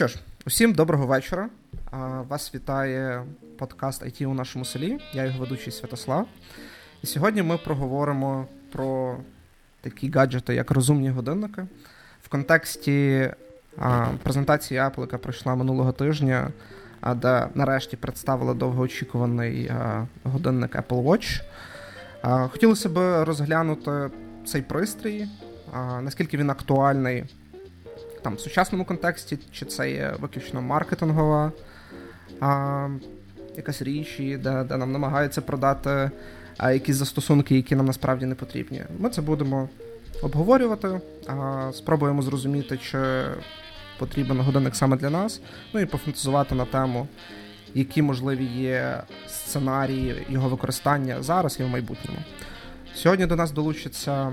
Що ж, усім доброго вечора. Вас вітає подкаст IT у нашому селі. Я його ведучий Святослав. І сьогодні ми проговоримо про такі гаджети, як розумні годинники. В контексті презентації Apple, яка пройшла минулого тижня, де нарешті представили довгоочікуваний годинник Apple Watch. Хотілося б розглянути цей пристрій, наскільки він актуальний там в сучасному контексті, чи це є виключно маркетингова а, якась річ, де, де нам намагаються продати а, якісь застосунки, які нам насправді не потрібні. Ми це будемо обговорювати, а, спробуємо зрозуміти, чи потрібен годинник саме для нас, ну і пофантазувати на тему, які можливі є сценарії його використання зараз і в майбутньому. Сьогодні до нас долучиться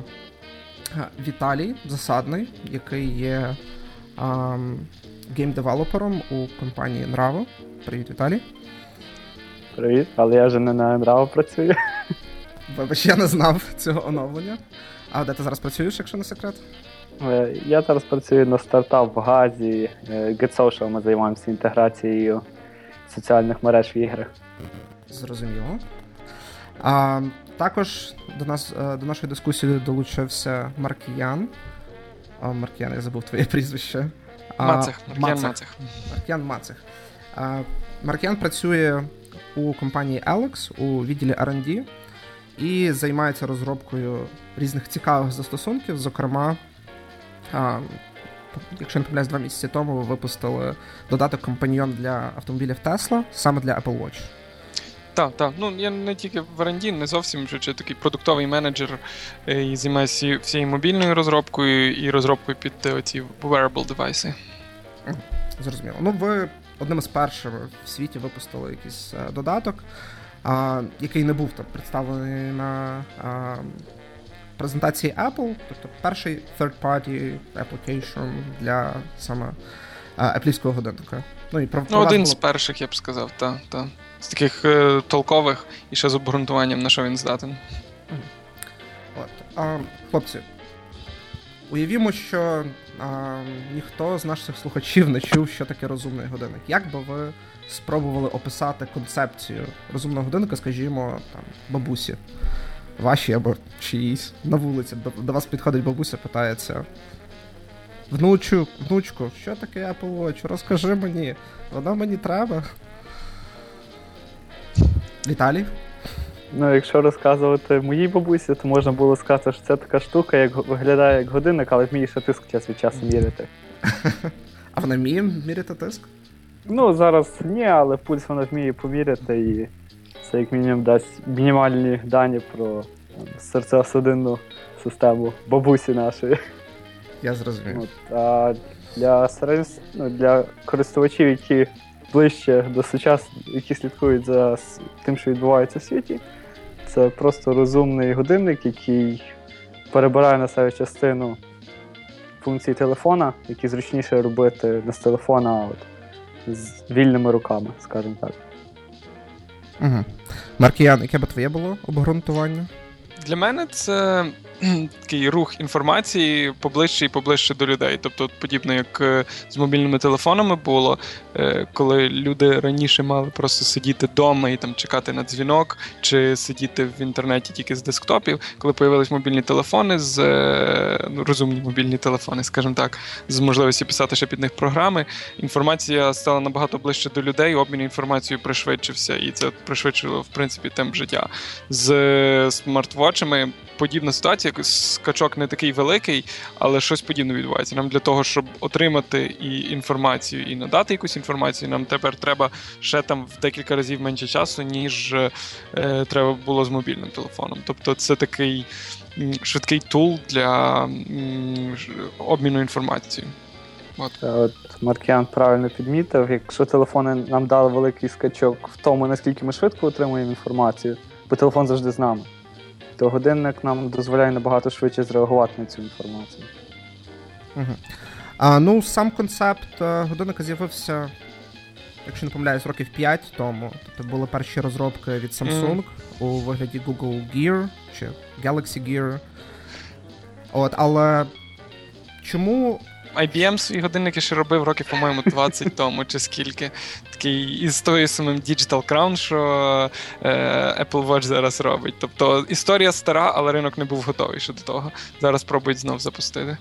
Віталій Засадний, який є гейм-девелопером у компанії Nravo. Привіт, Віталій. Привіт, але я вже не на Nravo працюю. Вибач, я не знав цього оновлення. А де ти зараз працюєш, якщо не секрет? Е, я зараз працюю на стартап в Газі. Е, GetSocial ми займаємося інтеграцією соціальних мереж в іграх. Зрозуміло. А, Також до нас е, до нашої дискусії долучився Маркіян. А, Маркіян, я забув твоє прізвище. Мацех. Маркіян Мацех. Маркіян Мацех. А, Маркіян працює у компанії Alex у відділі R&D і займається розробкою різних цікавих застосунків. Зокрема, якщо не помиляюсь, два місяці тому ви випустили додаток компаньйон для автомобілів Tesla саме для Apple Watch. Так, так. Ну я не тільки в R&D, не зовсім чи такий продуктовий менеджер е, і займаюся всією мобільною розробкою і розробкою під оці wearable девайси. Зрозуміло. Ну, ви одним із перших в світі випустили якийсь е, додаток, а, який не був так представлений на а, презентації Apple, тобто перший third-party application для саме Apple годинника. Ну, і про, ну, один було... з перших, я б сказав, так. Та з таких е, толкових і ще з обґрунтуванням, на що він здатен. От. А, Хлопці, уявімо, що а, ніхто з наших слухачів не чув, що таке розумний годинник. Як би ви спробували описати концепцію розумного годинника, скажімо, там, бабусі? Ваші або чиїсь на вулиці. До, до вас підходить бабуся, питається. Внучу, внучку, що таке Apple Watch? Розкажи мені, воно мені треба. Віталій? Ну, якщо розказувати моїй бабусі, то можна було сказати, що це така штука, як виглядає як годинник, але вміє ще тиск час від часу міряти. А вона вміє міряти тиск? Ну, зараз ні, але пульс вона вміє поміряти і це як мінімум дасть мінімальні дані про серцево-судинну систему бабусі нашої. Я зрозумів. От, а для ну, для користувачів, які ближче до сучасних, які слідкують за тим, що відбувається в світі. Це просто розумний годинник, який перебирає на себе частину функцій телефона, які зручніше робити не з телефона, а от з вільними руками, скажімо так. Угу. Маркіян, яке б твоє було обґрунтування? Для мене це такий рух інформації поближче і поближче до людей. Тобто, подібно як е, з мобільними телефонами було, е, коли люди раніше мали просто сидіти вдома і там чекати на дзвінок, чи сидіти в інтернеті тільки з десктопів, коли появились мобільні телефони, з е, ну, розумні мобільні телефони, скажімо так, з можливості писати ще під них програми. Інформація стала набагато ближче до людей, обмін інформацією пришвидшився, і це пришвидшило в принципі темп життя з смартвочами подібна ситуація, скачок не такий великий, але щось подібне відбувається. Нам для того, щоб отримати і інформацію, і надати якусь інформацію, нам тепер треба ще там в декілька разів менше часу, ніж е, треба було з мобільним телефоном. Тобто, це такий швидкий тул для м, обміну інформацією. От. От Маркіан правильно підмітив, якщо телефони нам дали великий скачок в тому, наскільки ми швидко отримуємо інформацію, бо телефон завжди з нами то годинник нам дозволяє набагато швидше зреагувати на цю інформацію. Угу. А, Ну, сам концепт е, годинника з'явився, якщо не помиляюсь, років 5 тому. Тобто були перші розробки від Samsung mm. у вигляді Google Gear чи Galaxy Gear. От, Але чому IBM свій годинники ще робив років, по-моєму, 20 тому, чи скільки. Такий із тою самим Digital Crown, що е, Apple Watch зараз робить. Тобто історія стара, але ринок не був готовий ще до того. Зараз пробують знов запустити.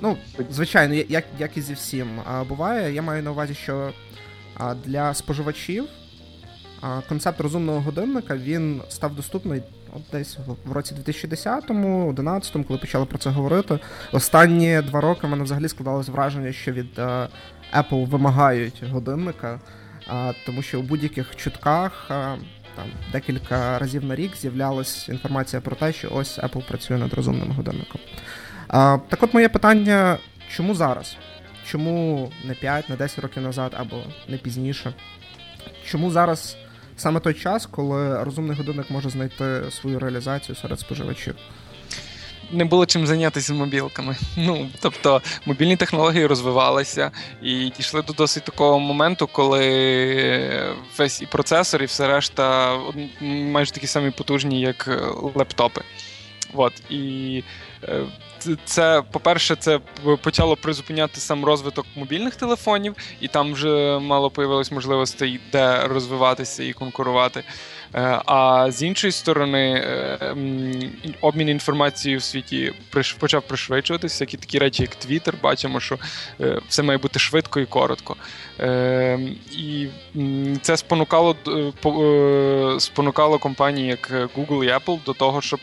Ну, звичайно, як як і зі всім а, буває, я маю на увазі, що а, для споживачів а, концепт розумного годинника він став доступний от десь в році 2010-му, 11-му, коли почали про це говорити. Останні два роки в мене взагалі складалось враження, що від а, Apple вимагають годинника, а, тому що у будь-яких чутках. Там декілька разів на рік з'являлась інформація про те, що ось Apple працює над розумним годинником. А, Так от моє питання: чому зараз? Чому не 5, не 10 років назад або не пізніше? Чому зараз саме той час, коли розумний годинник може знайти свою реалізацію серед споживачів? Не було чим зайнятися мобілками. Ну, тобто мобільні технології розвивалися і дійшли до досить такого моменту, коли весь і процесор, і все решта майже такі самі потужні, як лептопи. От, І е, це, по-перше, це почало призупиняти сам розвиток мобільних телефонів, і там вже мало появилось можливостей, де розвиватися і конкурувати. Е, а з іншої сторони, е, обмін інформацією в світі почав пришвидшуватися. Всякі такі речі, як Twitter, бачимо, що е, все має бути швидко і коротко. І це спонукало спонукало компанії, як Google і Apple, до того, щоб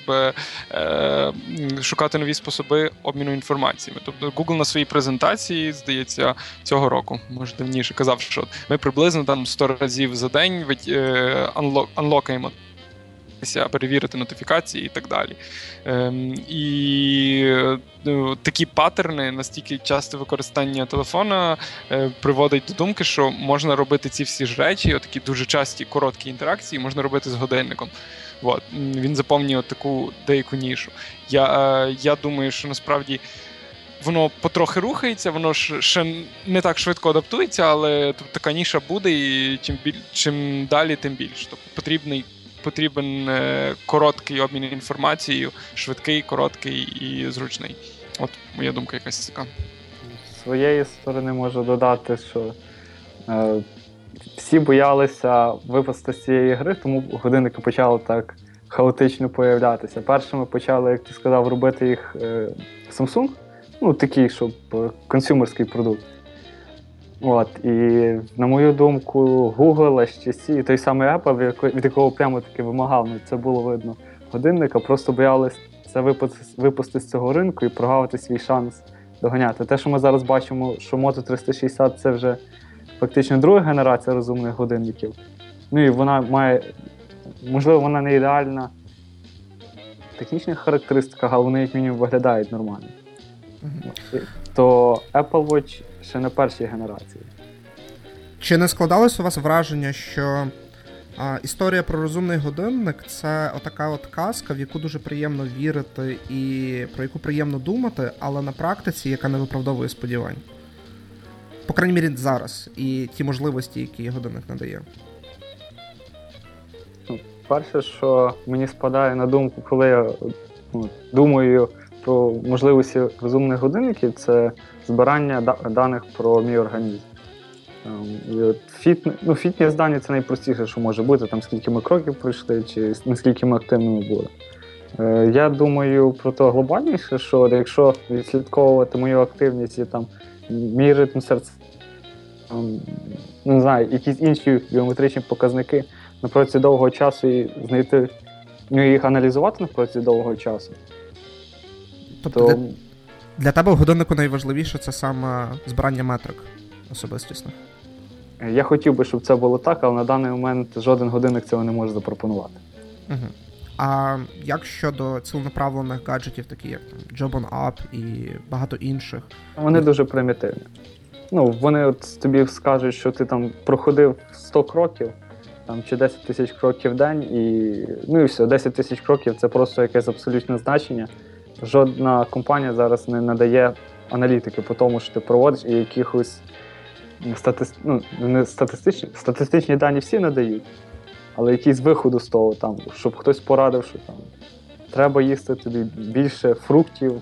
шукати нові способи обміну інформаціями. Тобто Google на своїй презентації, здається, цього року, може давніше, казав, що ми приблизно там 100 разів за день unlock локаємо перевірити нотифікації і так далі. Ем, І ну, такі паттерни, настільки часте використання телефона е, приводить до думки, що можна робити ці всі ж речі, отакі дуже часті короткі інтеракції, можна робити з годинником. От. Він заповнює таку деяку нішу. Я, е, Я думаю, що насправді. Воно потрохи рухається, воно ж ще не так швидко адаптується, але тут така ніша буде, і чим біль, чим далі, тим більше. Тобто потрібний потрібен е, короткий обмін інформацією, швидкий, короткий і зручний. От моя думка якась цікава. З своєї сторони можу додати, що е, всі боялися випустити з цієї гри, тому годинники почали так хаотично появлятися. Першими почали, як ти сказав, робити їх е, Samsung ну, такий, щоб е, консюмерський продукт. От, І, на мою думку, Google, HTC і той самий Apple, від якого прямо таки вимагав, ну це було видно годинника, просто боялися це випустити з цього ринку і прогавити свій шанс доганяти. Те, що ми зараз бачимо, що Moto 360 це вже фактично друга генерація розумних годинників. Ну і вона має, можливо, вона не ідеальна в технічних характеристиках, але вони як мінімум виглядають нормально то Apple Watch ще не першій генерації. Чи не складалось у вас враження, що а, історія про розумний годинник це отака от казка, в яку дуже приємно вірити і про яку приємно думати, але на практиці, яка не виправдовує сподівань? По крайній мірі, зараз, і ті можливості, які годинник надає. Ну, перше, що мені спадає на думку, коли я ну, думаю про можливості розумних годинників це збирання даних про мій організм. Ем, і от фіт, ну, Фітнес дані це найпростіше, що може бути, там скільки ми кроків пройшли, чи наскільки ми активними були. Е, я думаю про те глобальніше, що якщо відслідковувати мою активність і там мій ритм серця, ем, не знаю, якісь інші біометричні показники на протязі довгого часу і знайти ну, їх аналізувати на протязі довгого часу, Тобто то... для, для тебе в годиннику найважливіше це саме збирання метрик особистісних. Я хотів би, щоб це було так, але на даний момент жоден годинник цього не може запропонувати. Угу. А як щодо цілонаправлених гаджетів, такі як там Job on і багато інших? Вони дуже примітивні. Ну, Вони от тобі скажуть, що ти там проходив 100 кроків там, чи 10 тисяч кроків в день, і ну і все, 10 тисяч кроків це просто якесь абсолютне значення жодна компанія зараз не надає аналітики по тому, що ти проводиш, і якихось стати... ну, не статистичні статистичні дані всі надають, але якісь виходу з того, там, щоб хтось порадив, що там треба їсти тобі більше фруктів,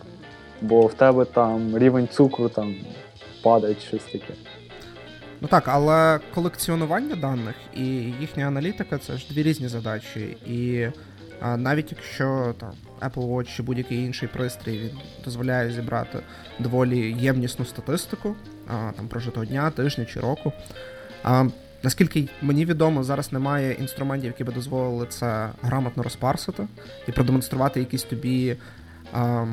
бо в тебе там рівень цукру там падають, щось таке. Ну так, але колекціонування даних і їхня аналітика це ж дві різні задачі. І а, навіть якщо там Apple Watch чи будь-який інший пристрій він дозволяє зібрати доволі ємнісну статистику а, там прожитого дня, тижня чи року. А, Наскільки мені відомо, зараз немає інструментів, які би дозволили це грамотно розпарсити і продемонструвати якісь тобі а,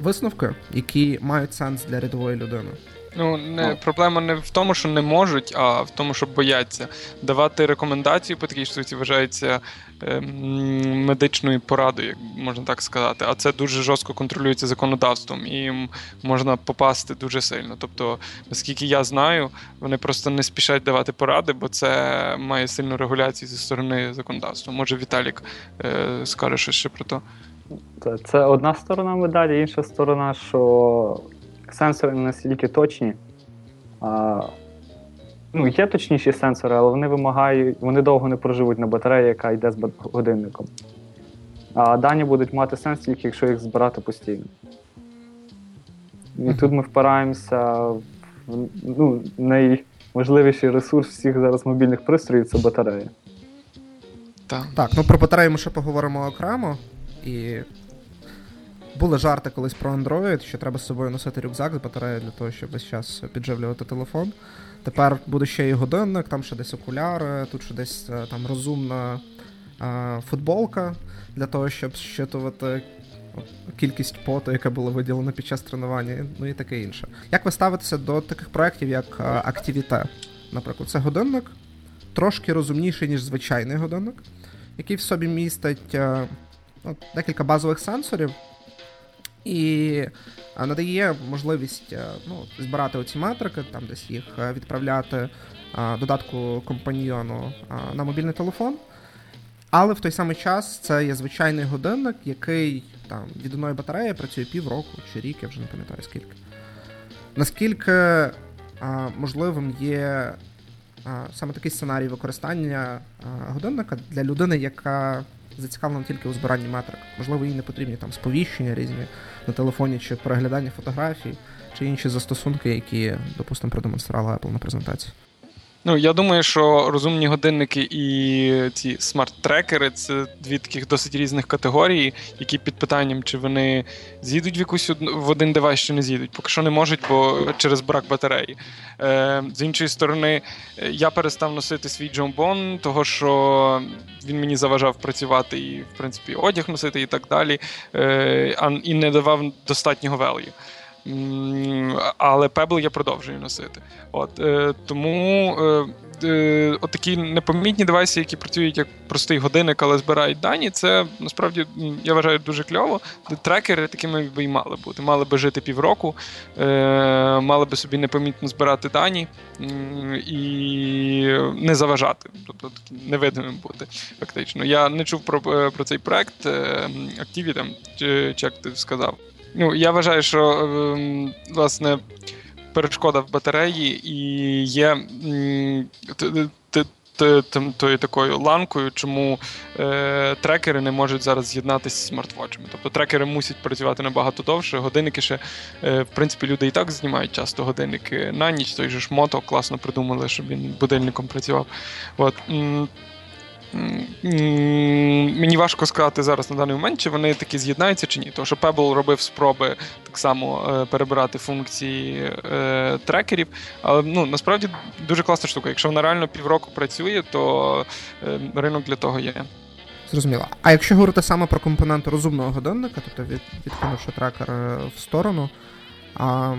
висновки, які мають сенс для рядової людини. Ну, не проблема не в тому, що не можуть, а в тому, що бояться. Давати рекомендації по такій штуці вважається е, медичною порадою, як можна так сказати. А це дуже жорстко контролюється законодавством і можна попасти дуже сильно. Тобто, наскільки я знаю, вони просто не спішать давати поради, бо це має сильну регуляцію зі сторони законодавства. Може, Віталік е, скаже щось ще про то. Це одна сторона медалі, інша сторона, що сенсори не настільки точні. А, ну, Є точніші сенсори, але вони вимагають, вони довго не проживуть на батареї, яка йде з годинником. А дані будуть мати сенс тільки, якщо їх збирати постійно. І тут ми впираємося в ну, найважливіший ресурс всіх зараз мобільних пристроїв це батарея. Так, так ну про батарею ми ще поговоримо окремо. І були жарти колись про Android, що треба з собою носити рюкзак з батареєю для того, щоб весь час підживлювати телефон. Тепер буде ще і годинник, там ще десь окуляри, тут ще десь е, там розумна а, футболка для того, щоб щитувати кількість поту, яка була виділена під час тренування, ну і таке інше. Як ви ставитеся до таких проєктів, як Activite? Наприклад, це годинник трошки розумніший, ніж звичайний годинник, який в собі містить е, ну, декілька базових сенсорів і надає можливість е, ну, збирати оці метрики, там десь їх е, відправляти додатку компаньйону на мобільний телефон. Але в той самий час це є звичайний годинник, який там від одної батареї працює півроку чи рік, я вже не пам'ятаю скільки. Наскільки а, можливим є а, саме такий сценарій використання а, годинника для людини, яка зацікавлена тільки у збиранні метрик. Можливо, їй не потрібні там сповіщення різні на телефоні, чи переглядання фотографій, чи інші застосунки, які, допустимо, продемонструвала Apple на презентації. Ну, я думаю, що розумні годинники і ці смарт-трекери це дві таких досить різних категорії, які під питанням, чи вони з'їдуть в якусь в один девайс, чи не з'їдуть. Поки що не можуть, бо через брак батареї. Е, З іншої сторони, я перестав носити свій Jawbone, того що він мені заважав працювати і, в принципі, одяг носити і так далі, е, і не давав достатнього value але Pebble я продовжую носити. От, е, Тому е, е, от такі непомітні девайси, які працюють як простий годинник, але збирають дані, це насправді я вважаю дуже кльово. Трекери такими би і мали бути. Мали би жити півроку, мали би собі непомітно збирати дані і не заважати, тобто невидимим бути. Фактично. Я не чув про про цей проект Activity, чи як ти сказав. Ну, я вважаю, що ем, власне перешкода в батареї і є тою такою ланкою, чому е, трекери не можуть зараз з'єднатися з смартвочами. Тобто трекери мусять працювати набагато довше. Годинники ще, е, в принципі, люди і так знімають часто годинники на ніч. Той же ж мото класно придумали, щоб він будильником працював. От. Мені важко сказати зараз на даний момент, чи вони такі з'єднаються чи ні. Тому що Pebble робив спроби так само е, перебирати функції е, трекерів. Але ну, насправді дуже класна штука. Якщо вона реально півроку працює, то е, ринок для того є. Зрозуміло. А якщо говорити саме про компоненти розумного годинника, тобто від, відкинувши трекер в сторону, а,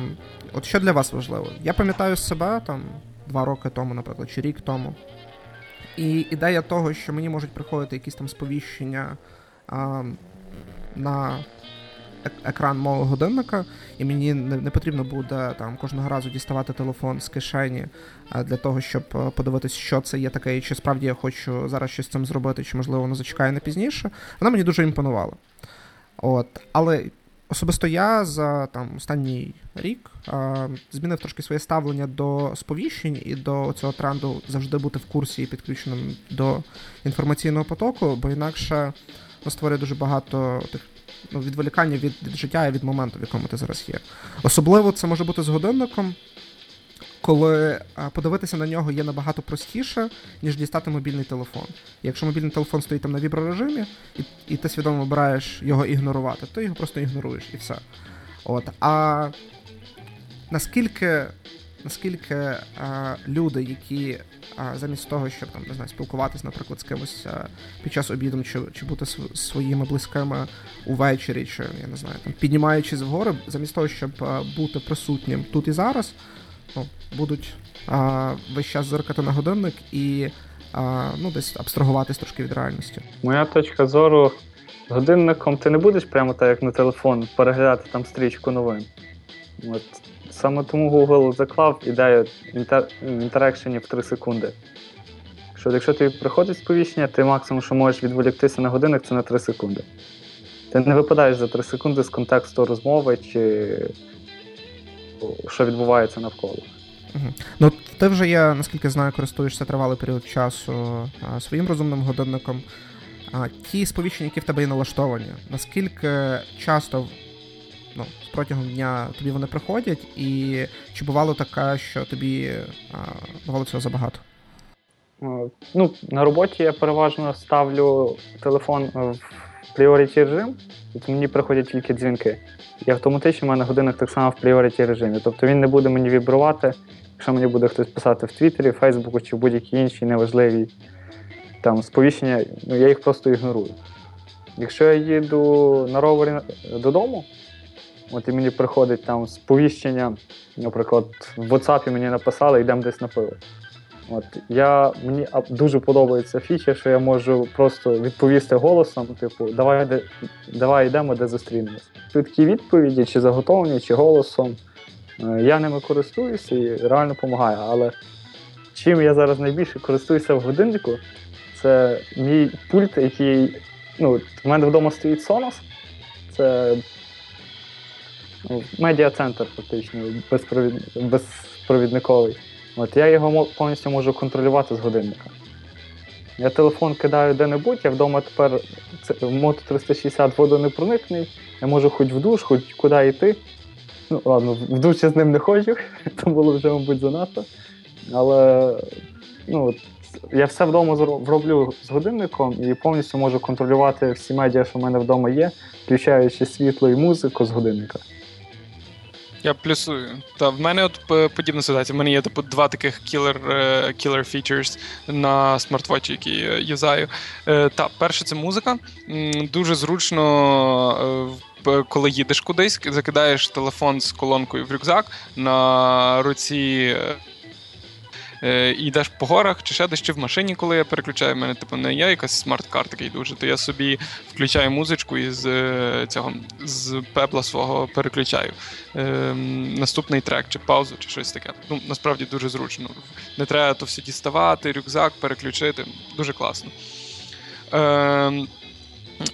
от що для вас важливо? Я пам'ятаю себе там два роки тому, наприклад, чи рік тому. І ідея того, що мені можуть приходити якісь там сповіщення а, на екран мого годинника, і мені не, не потрібно буде там кожного разу діставати телефон з кишені для того, щоб подивитися, що це є таке, і чи справді я хочу зараз щось з цим зробити, чи можливо воно зачекає на пізніше. Вона мені дуже імпонувала. От, Але Особисто я за там останній рік змінив трошки своє ставлення до сповіщень і до цього тренду завжди бути в курсі і підключеним до інформаційного потоку, бо інакше ну, створює дуже багато тих ну, відволікання від, від життя і від моменту, в якому ти зараз є. Особливо це може бути з годинником, коли подивитися на нього є набагато простіше, ніж дістати мобільний телефон. Якщо мобільний телефон стоїть там на віброрежимі, і і ти свідомо обираєш його ігнорувати, то його просто ігноруєш і все. От. А наскільки наскільки а, люди, які а, замість того, щоб там не знаю, спілкуватись, наприклад, з кимось а, під час обіду, чи чи бути своїми близькими увечері, чи я не знаю, там піднімаючись вгори, замість того, щоб бути присутнім тут і зараз, ну, будуть весь час зиркати на годинник і ну, десь абстрагуватись трошки від реальності. Моя точка зору. Годинником ти не будеш прямо так, як на телефон, переглядати там стрічку новин. От Саме тому Google заклав ідею інтер... інтерекшенів в 3 секунди. Що Якщо тобі приходить сповіщення, ти максимум, що можеш відволіктися на годинник, це на 3 секунди. Ти не випадаєш за 3 секунди з контексту розмови чи що відбувається навколо. Ну, Ти вже я, наскільки знаю, користуєшся тривалий період часу своїм розумним годинником. А, Ті сповіщення, які в тебе є налаштовані, наскільки часто ну, протягом дня тобі вони приходять, і чи бувало таке, що тобі а, бувало цього забагато? Ну, На роботі я переважно ставлю телефон в priority режим, і мені приходять тільки дзвінки. І автоматично в мене годинник так само в priority режимі. Тобто він не буде мені вібрувати, якщо мені буде хтось писати в Твіттері, Фейсбуку чи будь-які інші неважливі там сповіщення, ну я їх просто ігнорую. Якщо я їду на ровері додому, От і мені приходить там сповіщення, наприклад, в WhatsApp мені написали, йдемо десь на пиво. От я Мені дуже подобається фіча, що я можу просто відповісти голосом, типу, давай де, давай йдемо, де зустрінемось. Швидкі відповіді, чи заготовлені, чи голосом. Е, я ними користуюся і реально допомагає. Але чим я зараз найбільше користуюся в годиннику, це мій пульт, який. Ну, в мене вдома стоїть Sonos. Це Ну, медіа-центр фактично, безпровід... безпровідниковий. От Я його повністю можу контролювати з годинника. Я телефон кидаю де-небудь, я вдома тепер мото 360 водонепроникний, я можу хоч в душ, хоч куди йти. Ну, ладно, в душ я з ним не ходжу, то було вже, мабуть, занадто. Але ну, я все вдома зроблю з годинником і повністю можу контролювати всі медіа, що в мене вдома є, включаючи світло і музику з годинника. Я плюсую. Та в мене от подібна ситуація. В мене є типу два таких killer, killer features на смартвочі, які я юзаю. Е, та, перше, це музика. Дуже зручно. Е, коли їдеш кудись, закидаєш телефон з колонкою в рюкзак на руці е, йдеш по горах, чи ще десь чи в машині, коли я переключаю. У мене типу не є якась смарт-карт такий дуже, то я собі включаю музичку і з е, цього з пепла свого переключаю. Е, Наступний трек, чи паузу, чи щось таке. Ну, Насправді дуже зручно. Не треба то все діставати, рюкзак, переключити. Дуже класно. Е,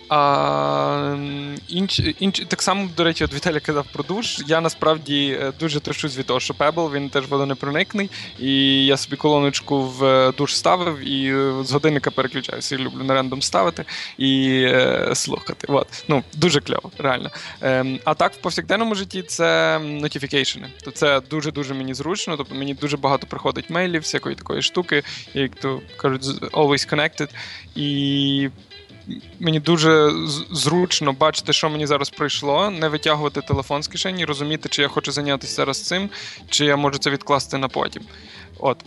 а інч, інч, Так само, до речі, от Віталій казав про душ. Я насправді е, дуже тишусь від того, що Pebble, він теж водонепроникний. І я собі колоночку в е, душ ставив і е, з годинника переключаюся. Люблю на рендом ставити і е, слухати. От. Ну, Дуже кльово, реально. Е, а так, в повсякденному житті це нотіфікейшени. То це дуже-дуже мені зручно. Тобто мені дуже багато приходить мейлів, всякої такої штуки, як то кажуть, always connected. І мені дуже зручно бачити, що мені зараз прийшло, не витягувати телефон з кишені, розуміти, чи я хочу зайнятися зараз цим, чи я можу це відкласти на потім. От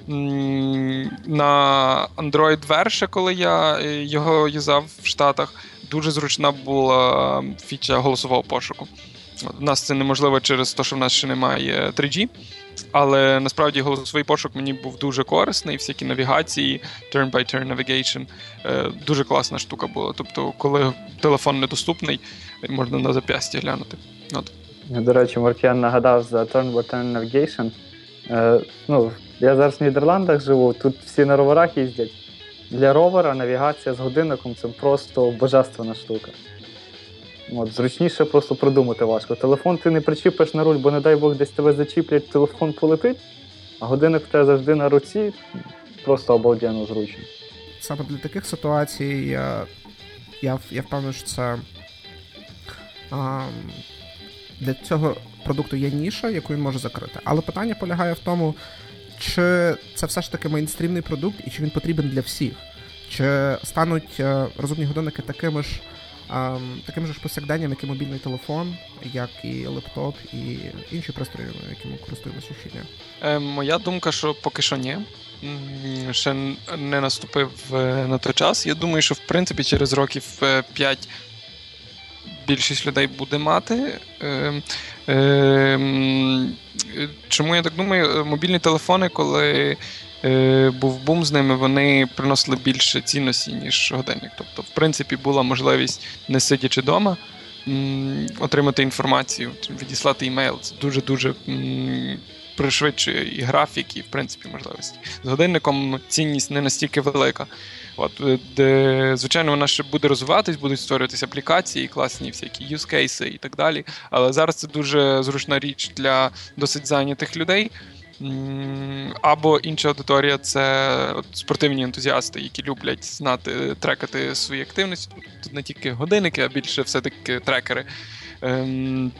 На Android верше, коли я е, його юзав в Штатах, дуже зручна була фіча голосового пошуку. У нас це неможливо через те, що в нас ще немає 3G. Але насправді голосовий пошук мені був дуже корисний, всякі навігації, turn-by-turn navigation. Е, дуже класна штука була. Тобто, коли телефон недоступний, можна на зап'ясті глянути. От. До речі, Мартіан нагадав за turn-by-turn navigation. Е, ну, Я зараз в Нідерландах живу, тут всі на роверах їздять. Для ровера навігація з годинником це просто божественна штука. От, Зручніше просто придумати важко. Телефон ти не причіпиш на руль, бо не дай Бог десь тебе зачіплять, телефон полетить, а годинник в тебе завжди на руці, просто обалденно зручно. Саме для таких ситуацій я я, я впевнений, що це для цього продукту є ніша, яку він може закрити. Але питання полягає в тому, чи це все ж таки мейнстрімний продукт і чи він потрібен для всіх. Чи стануть е, розумні годинники такими ж таким же ж повсякденням, як і мобільний телефон, як і лептоп, і інші пристрої, якими користуємося щодня? Е, Моя думка, що поки що ні. Ще не наступив е, на той час. Я думаю, що в принципі через років 5 е, більшість людей буде мати. Е, е, Чому я так думаю? Мобільні телефони, коли був бум з ними, вони приносили більше цінності, ніж годинник. Тобто, в принципі, була можливість, не сидячи вдома, отримати інформацію, відіслати імейл. Це дуже-дуже пришвидшує і графік, і в принципі можливості. З годинником цінність не настільки велика. От, е, де, Звичайно, вона ще буде розвиватись, будуть створюватися аплікації, класні всякі cases і так далі. Але зараз це дуже зручна річ для досить зайнятих людей. Або інша аудиторія це от, спортивні ентузіасти, які люблять знати, трекати свої активності. Тут не тільки годинники, а більше все-таки трекери. Ем,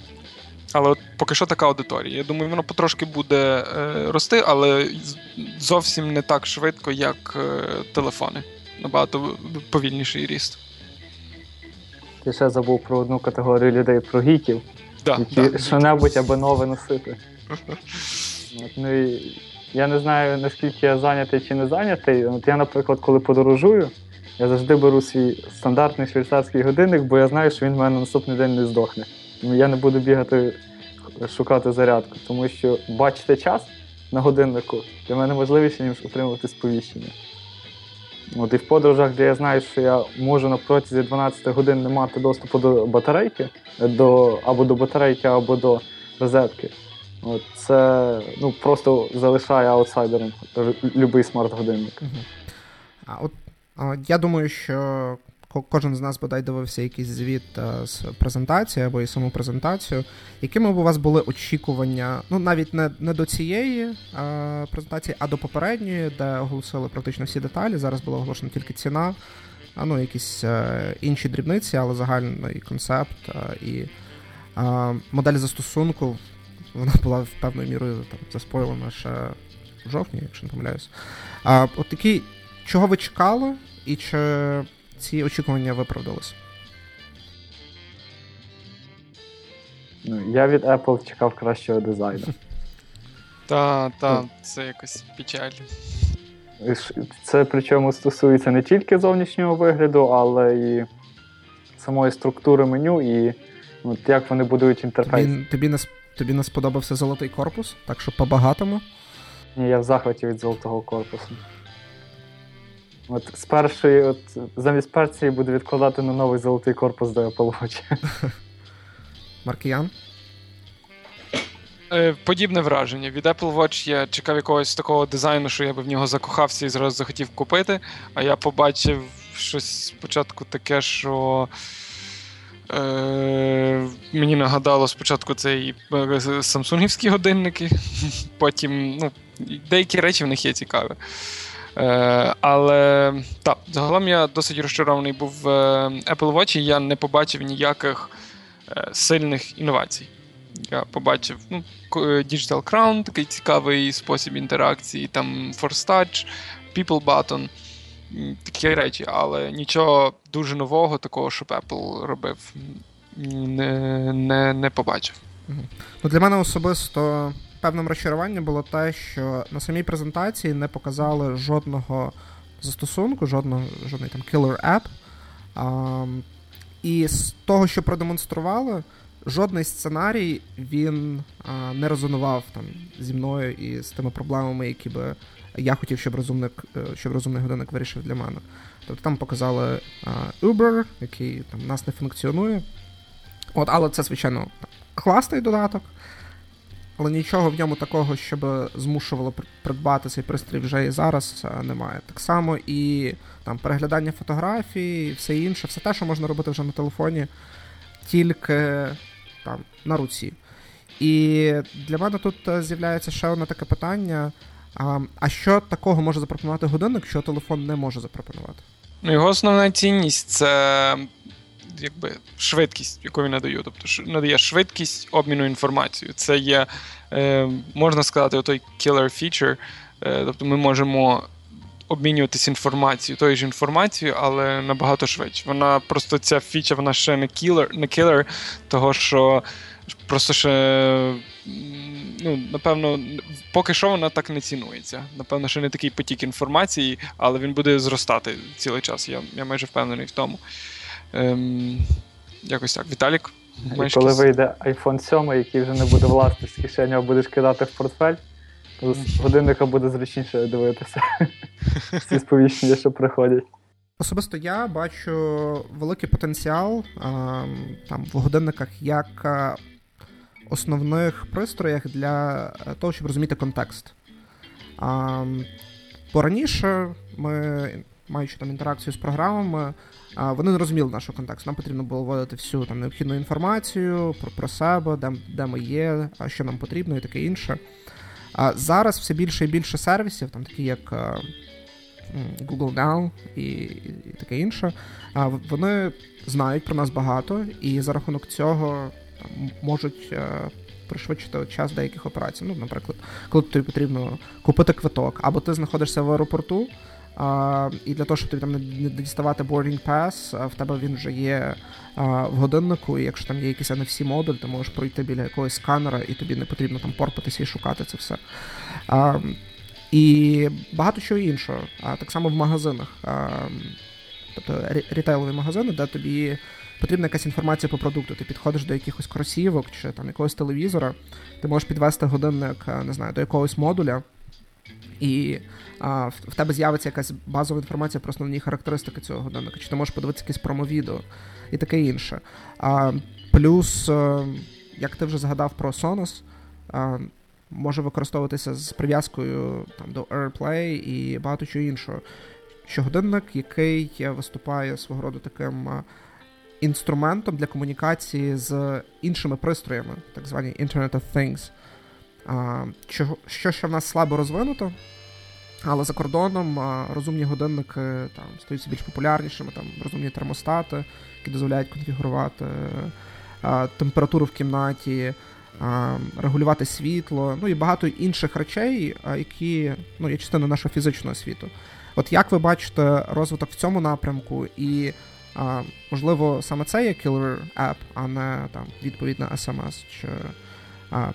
але от поки що така аудиторія. Я думаю, воно потрошки буде е, рости, але зовсім не так швидко, як е, телефони. Набагато повільніший ріст. Ти ще забув про одну категорію людей, про гіків, да, які да, що-небудь аби нове носити. Ну, і Я не знаю, наскільки я зайнятий чи не зайнятий. От Я, наприклад, коли подорожую, я завжди беру свій стандартний швейцарський годинник, бо я знаю, що він в мене наступний день не здохне. Я не буду бігати, шукати зарядку, тому що бачити час на годиннику для мене важливіше, ніж отримувати сповіщення. От І в подорожах, де я знаю, що я можу на протязі 12 годин не мати доступу до батарейки, до, або до батарейки, або до розетки. Це ну, просто залишає аутсайдером будь-який смарт-годинник. А от Я думаю, що кожен з нас бодай дивився якийсь звіт з презентації або і саму презентацію. Якими б у вас були очікування, ну навіть не не до цієї а, презентації, а до попередньої, де оголосили практично всі деталі. Зараз була оголошена тільки ціна, а ну якісь а, інші дрібниці, але загальний концепт і модель застосунку вона була певною мірою там заспойлена ще в жовтні, якщо не помиляюсь. А от такі, чого ви чекали, і чи ці очікування виправдалися? Ну, Я від Apple чекав кращого дизайну. Та, та, це якось печаль. Це причому стосується не тільки зовнішнього вигляду, але і самої структури меню, і от як вони будують інтерфейс. Тобі, тобі не Тобі не сподобався золотий корпус, так що по-багатому. Ні, я в захваті від золотого корпусу. От з першої, от замість першої буду відкладати на новий золотий корпус до Apple Watch. Маркіян? Е, подібне враження. Від Apple Watch я чекав якогось такого дизайну, що я би в нього закохався і зразу захотів купити. А я побачив щось спочатку таке, що. Е, Мені нагадало спочатку цей е, самсунгівські годинники, потім ну, деякі речі в них є цікаві. Е, Але так, загалом я досить розчарований був в е, Apple Watch, і я не побачив ніяких е, сильних інновацій. Я побачив ну, Digital Crown, такий цікавий спосіб інтеракції, там Force Touch, People Button такі речі, але нічого дуже нового, такого, щоб Apple робив, не не, не побачив. Ну, Для мене особисто певним розчаруванням було те, що на самій презентації не показали жодного застосунку, жодного, жодний там killer app. А, І з того, що продемонстрували, жодний сценарій він а, не резонував там зі мною і з тими проблемами, які би я хотів, щоб розумник, е, щоб розумний годинник вирішив для мене. Тобто там показали Uber, який там у нас не функціонує. От, Але це, звичайно, класний додаток. Але нічого в ньому такого, щоб змушувало придбати цей пристрій вже і зараз немає. Так само і там переглядання фотографій, все інше, все те, що можна робити вже на телефоні, тільки там на руці. І для мене тут е, з'являється ще одне таке питання. А а що такого може запропонувати годинник, що телефон не може запропонувати? Ну, Його основна цінність це якби швидкість, яку він надаю. Тобто надає швидкість обміну інформацією. Це є, е, можна сказати, той killer feature. Е, тобто ми можемо обмінюватись інформацією, тою ж інформацією, але набагато швидше. Вона просто ця фіча, вона ще не кілер, не кілер, того що просто ще. Ну, напевно, поки що вона так не цінується. Напевно, ще не такий потік інформації, але він буде зростати цілий час. Я я майже впевнений в тому. Ем, Якось так. Віталік. І коли вийде iPhone 7, який вже не буде власти з кишені, а будеш кидати в портфель, то з годинника буде зручніше дивитися. Всі сповіщення, що приходять. Особисто я бачу великий потенціал а, там в годинниках як основних пристроях для того, щоб розуміти контекст. А, Бо раніше ми, маючи там інтеракцію з програмами, вони не розуміли нашого контексту. Нам потрібно було вводити всю там необхідну інформацію про про себе, де де ми є, що нам потрібно і таке інше. А зараз все більше і більше сервісів, там такі як Google Now і, і таке інше, вони знають про нас багато, і за рахунок цього можуть е, пришвидшити час деяких операцій. Ну, наприклад, коли тобі потрібно купити квиток, або ти знаходишся в аеропорту. А, І для того, щоб тобі там не діставати boarding pass, в тебе він вже є а, в годиннику, і якщо там є якийсь NFC модуль, ти можеш пройти біля якогось сканера, і тобі не потрібно там порпатися і шукати це все. А, І багато чого іншого. А так само в магазинах. Тобто рітейлові магазини, де тобі потрібна якась інформація по продукту. Ти підходиш до якихось кросівок чи там якогось телевізора, ти можеш підвести годинник, не знаю, до якогось модуля. І а, в, тебе з'явиться якась базова інформація про основні характеристики цього годинника, чи ти можеш подивитися якесь промовідео і таке інше. А, Плюс, а, е, як ти вже згадав про Sonos, а, може використовуватися з прив'язкою там, до AirPlay і багато чого іншого. Що годинник, який виступає свого роду таким інструментом для комунікації з іншими пристроями, так звані Internet of Things. Що, що ще в нас слабо розвинуто, але за кордоном розумні годинники там стають більш популярнішими, там розумні термостати, які дозволяють конфігурувати температуру в кімнаті, регулювати світло, ну і багато інших речей, які ну, є частиною нашого фізичного світу. От як ви бачите розвиток в цьому напрямку, і можливо саме це є killer app, а не там відповідь на SMS чи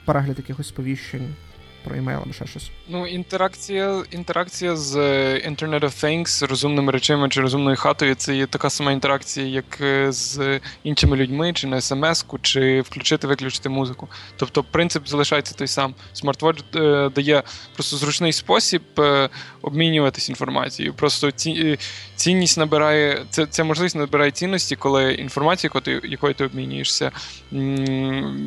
перегляд якихось сповіщень про емейл або ще щось. Ну, інтеракція інтеракція з е, Internet of Things, розумними речами чи розумною хатою це є така сама інтеракція, як е, з іншими людьми, чи на смс-ку, чи включити-виключити музику. Тобто принцип залишається той сам. Смартвотч е, дає просто зручний спосіб обмінюватись інформацією. Просто ці, цінність набирає, це, ця можливість набирає цінності, коли інформація, якою ти обмінюєшся,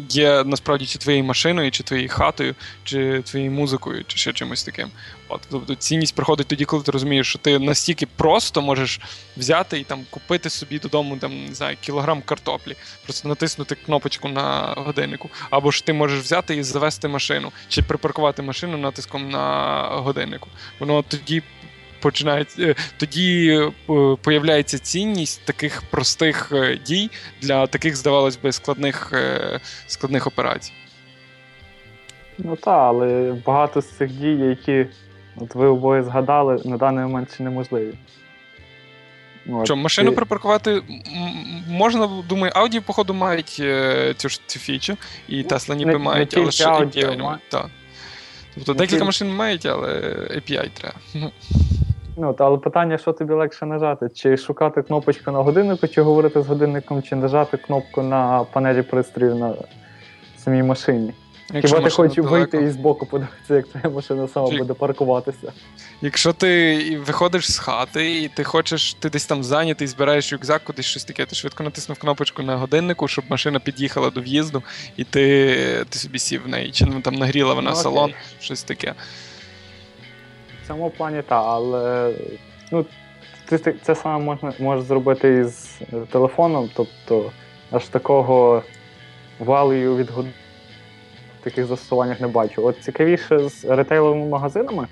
є насправді чи твоєю машиною, чи твоєю хатою, чи твоєю музикою, чи ще чимось таким. От, Тобто цінність приходить тоді, коли ти розумієш, що ти настільки просто можеш взяти і там купити собі додому там, не знаю, кілограм картоплі, просто натиснути кнопочку на годиннику. Або ж ти можеш взяти і завести машину, чи припаркувати машину натиском на годиннику. Воно тоді починає, е, тоді е, появляється цінність таких простих е, дій для таких, здавалось би, складних, складних операцій. Ну так, але багато з цих дій, які от ви обоє згадали, на даний момент ще неможливі. От. Що, машину і... припаркувати можна, думаю, Audi, походу, мають цю ж цю фічу, і Tesla ніби не, мають, не але ще API немає. Так. Тобто не декілька тільки... машин мають, але API треба. Ну, та, але питання, що тобі легше нажати? Чи шукати кнопочку на годиннику, чи говорити з годинником, чи нажати кнопку на панелі пристрою на самій машині. Якщо Хіба ти хочеш вийти і збоку подивитися, як твоя машина сама Чи... буде паркуватися. Якщо ти виходиш з хати, і ти хочеш, ти десь там зайнятий, збираєш рюкзак, кудись щось таке, ти швидко натиснув кнопочку на годиннику, щоб машина під'їхала до в'їзду, і ти ти собі сів в неї, чи там нагріла вона ну, салон, щось таке. В цьому плані так, але ну, ти це саме можна можеш зробити із телефоном, тобто аж такого валію від годин в таких застосуваннях не бачу. От цікавіше з ретейловими магазинами,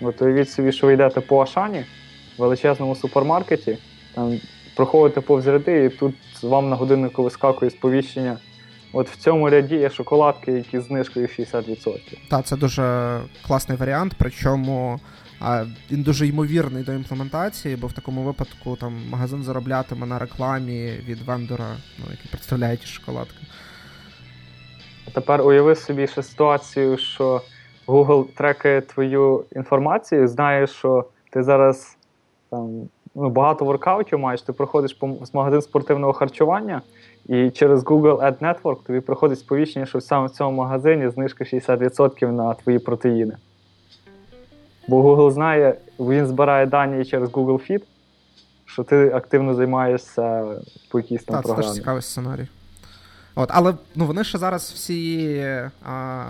от уявіть собі, що ви йдете по Ашані, в величезному супермаркеті, там проходите повз ряди, і тут вам на годиннику вискакує сповіщення. От в цьому ряді є шоколадки, які з знижкою 60%. Так, це дуже класний варіант, причому а, він дуже ймовірний до імплементації, бо в такому випадку там магазин зароблятиме на рекламі від вендора, ну, який представляє ті шоколадки. А тепер уяви собі ще ситуацію, що Google трекає твою інформацію, знає, що ти зараз там ну, багато воркаутів маєш, ти проходиш по магазин спортивного харчування, і через Google Ad Network тобі приходить сповіщення, що саме в цьому магазині знижка 60% на твої протеїни. Бо Google знає, він збирає дані через Google Feed, що ти активно займаєшся по якійсь там так, програмі. Це теж цікавий сценарій. От, Але ну, вони ще зараз всі а,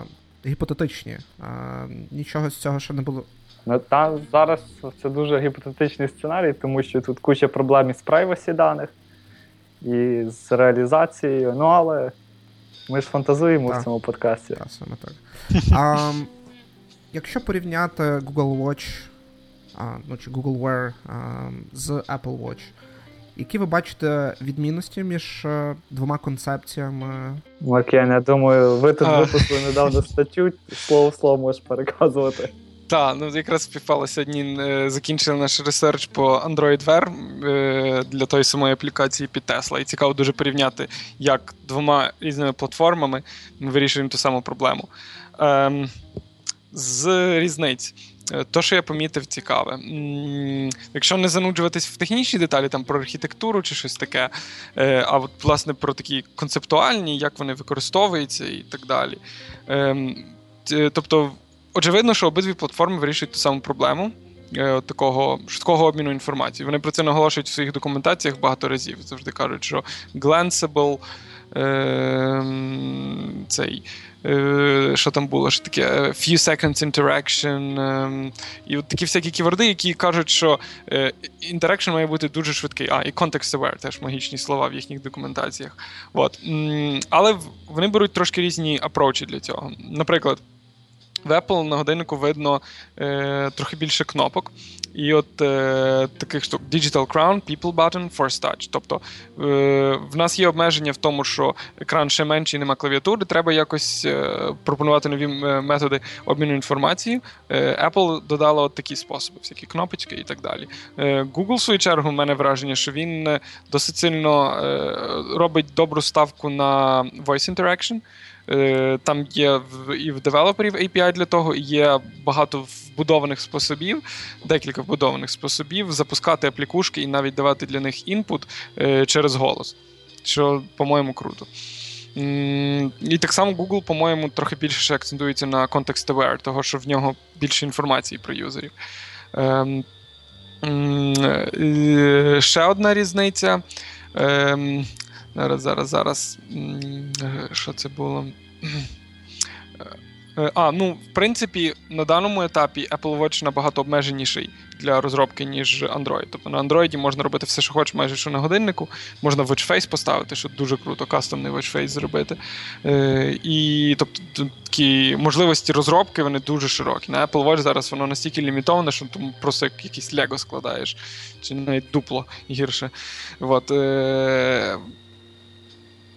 гіпотетичні. А, Нічого з цього ще не було. Ну, та, Зараз це дуже гіпотетичний сценарій, тому що тут куча проблем із privacy даних і з реалізацією. Ну, але ми ж фантазуємо так. в цьому подкасті. Так, саме так. А, Якщо порівняти Google Watch а, ну, чи Google Wear а, з Apple Watch, які ви бачите відмінності між е, двома концепціями? Маркіян, я думаю, ви тут випустили недавно статтю, слово в слово можеш переказувати. Так, ну якраз співпало сьогодні. Е, закінчили наш research по Android Wear е, для тої самої аплікації під Tesla. І цікаво дуже порівняти, як двома різними платформами ми вирішуємо ту саму проблему. Ем, з різниць. Е, то, що я помітив, цікаве. Якщо не зануджуватись в технічні деталі, там про архітектуру чи щось таке, а от, власне про такі концептуальні, як вони використовуються і так далі. Ем, тобто очевидно, що обидві платформи вирішують ту саму проблему е, такого швидкого обміну інформацією. Вони про це наголошують у своїх документаціях багато разів. Завжди кажуть, що glanceable, е, цей. Е, що там було? Що таке few seconds interaction. Е, і от такі всякі ківорди, які кажуть, що е, interaction має бути дуже швидкий. А, і context aware, теж магічні слова в їхніх документаціях. От. Але вони беруть трошки різні апроучі для цього. Наприклад. В Apple на годиннику видно е, трохи більше кнопок. І от е, таких штук Digital Crown, People Button, Force Touch. Тобто е, в нас є обмеження в тому, що екран ще менший, нема клавіатури. Треба якось е, пропонувати нові е, методи обміну інформацією. Е, Apple додала от такі способи, всякі кнопочки і так далі. Е, Google, в свою чергу, в мене враження, що він досить сильно робить добру ставку на voice interaction. Е, там є і в девелоперів API для того, і є багато вбудованих способів, декілька вбудованих способів запускати аплікушки і навіть давати для них інпут е, через голос, що, по-моєму, круто. І так само Google, по-моєму, трохи більше акцентується на Context Aware, того, що в нього більше інформації про юзерів. Ем, е, ще одна різниця. Ем, Зараз, зараз, зараз. Що це було? Е, а, ну, в принципі, на даному етапі Apple Watch набагато обмеженіший для розробки, ніж Android. Тобто на Android можна робити все, що хочеш, майже що на годиннику. Можна watchface поставити, що дуже круто, кастомний watchface зробити. Е, І тобто такі можливості розробки вони дуже широкі. На Apple Watch зараз воно настільки лімітоване, що тому просто як якийсь Лего складаєш, чи навіть дупло гірше. От, е,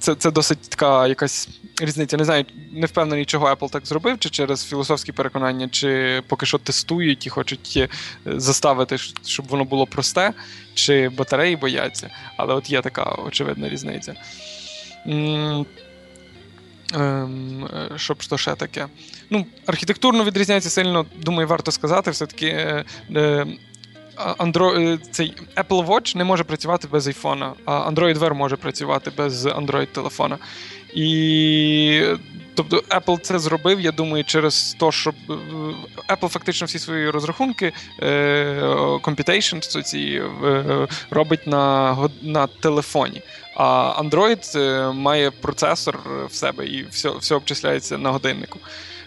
це це досить така якась різниця. Не знаю, не впевнений, чого Apple так зробив, чи через філософські переконання, чи поки що тестують і хочуть е, заставити, щоб воно було просте, чи батареї бояться. Але от є така очевидна різниця. Ем, е, що ще таке? Ну, Архітектурно відрізняється сильно, думаю, варто сказати, все-таки. Е, Android, цей Apple Watch не може працювати без iPhone, а Android Wear може працювати без Android-телефона. І тобто Apple це зробив, я думаю, через те, що е, Apple фактично всі свої розрахунки е, computation ці, е, робить на на телефоні. А Android має процесор в себе і все, все обчисляється на годиннику.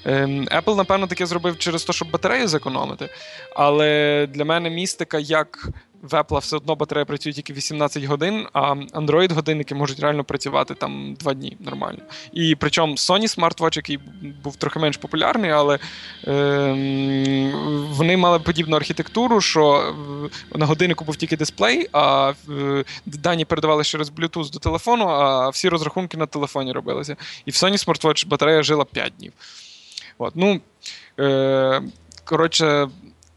Ем, Apple, напевно, таке зробив через те, щоб батарею зекономити. Але для мене містика, як в Apple все одно батарея працює тільки 18 годин, а Android-годинники можуть реально працювати там 2 дні нормально. І причому Sony Smartwatch, який був трохи менш популярний, але е, вони мали подібну архітектуру, що на годиннику був тільки дисплей, а е, дані передавали через Bluetooth до телефону, а всі розрахунки на телефоні робилися. І в Sony Smartwatch батарея жила 5 днів. От, ну, е, Коротше,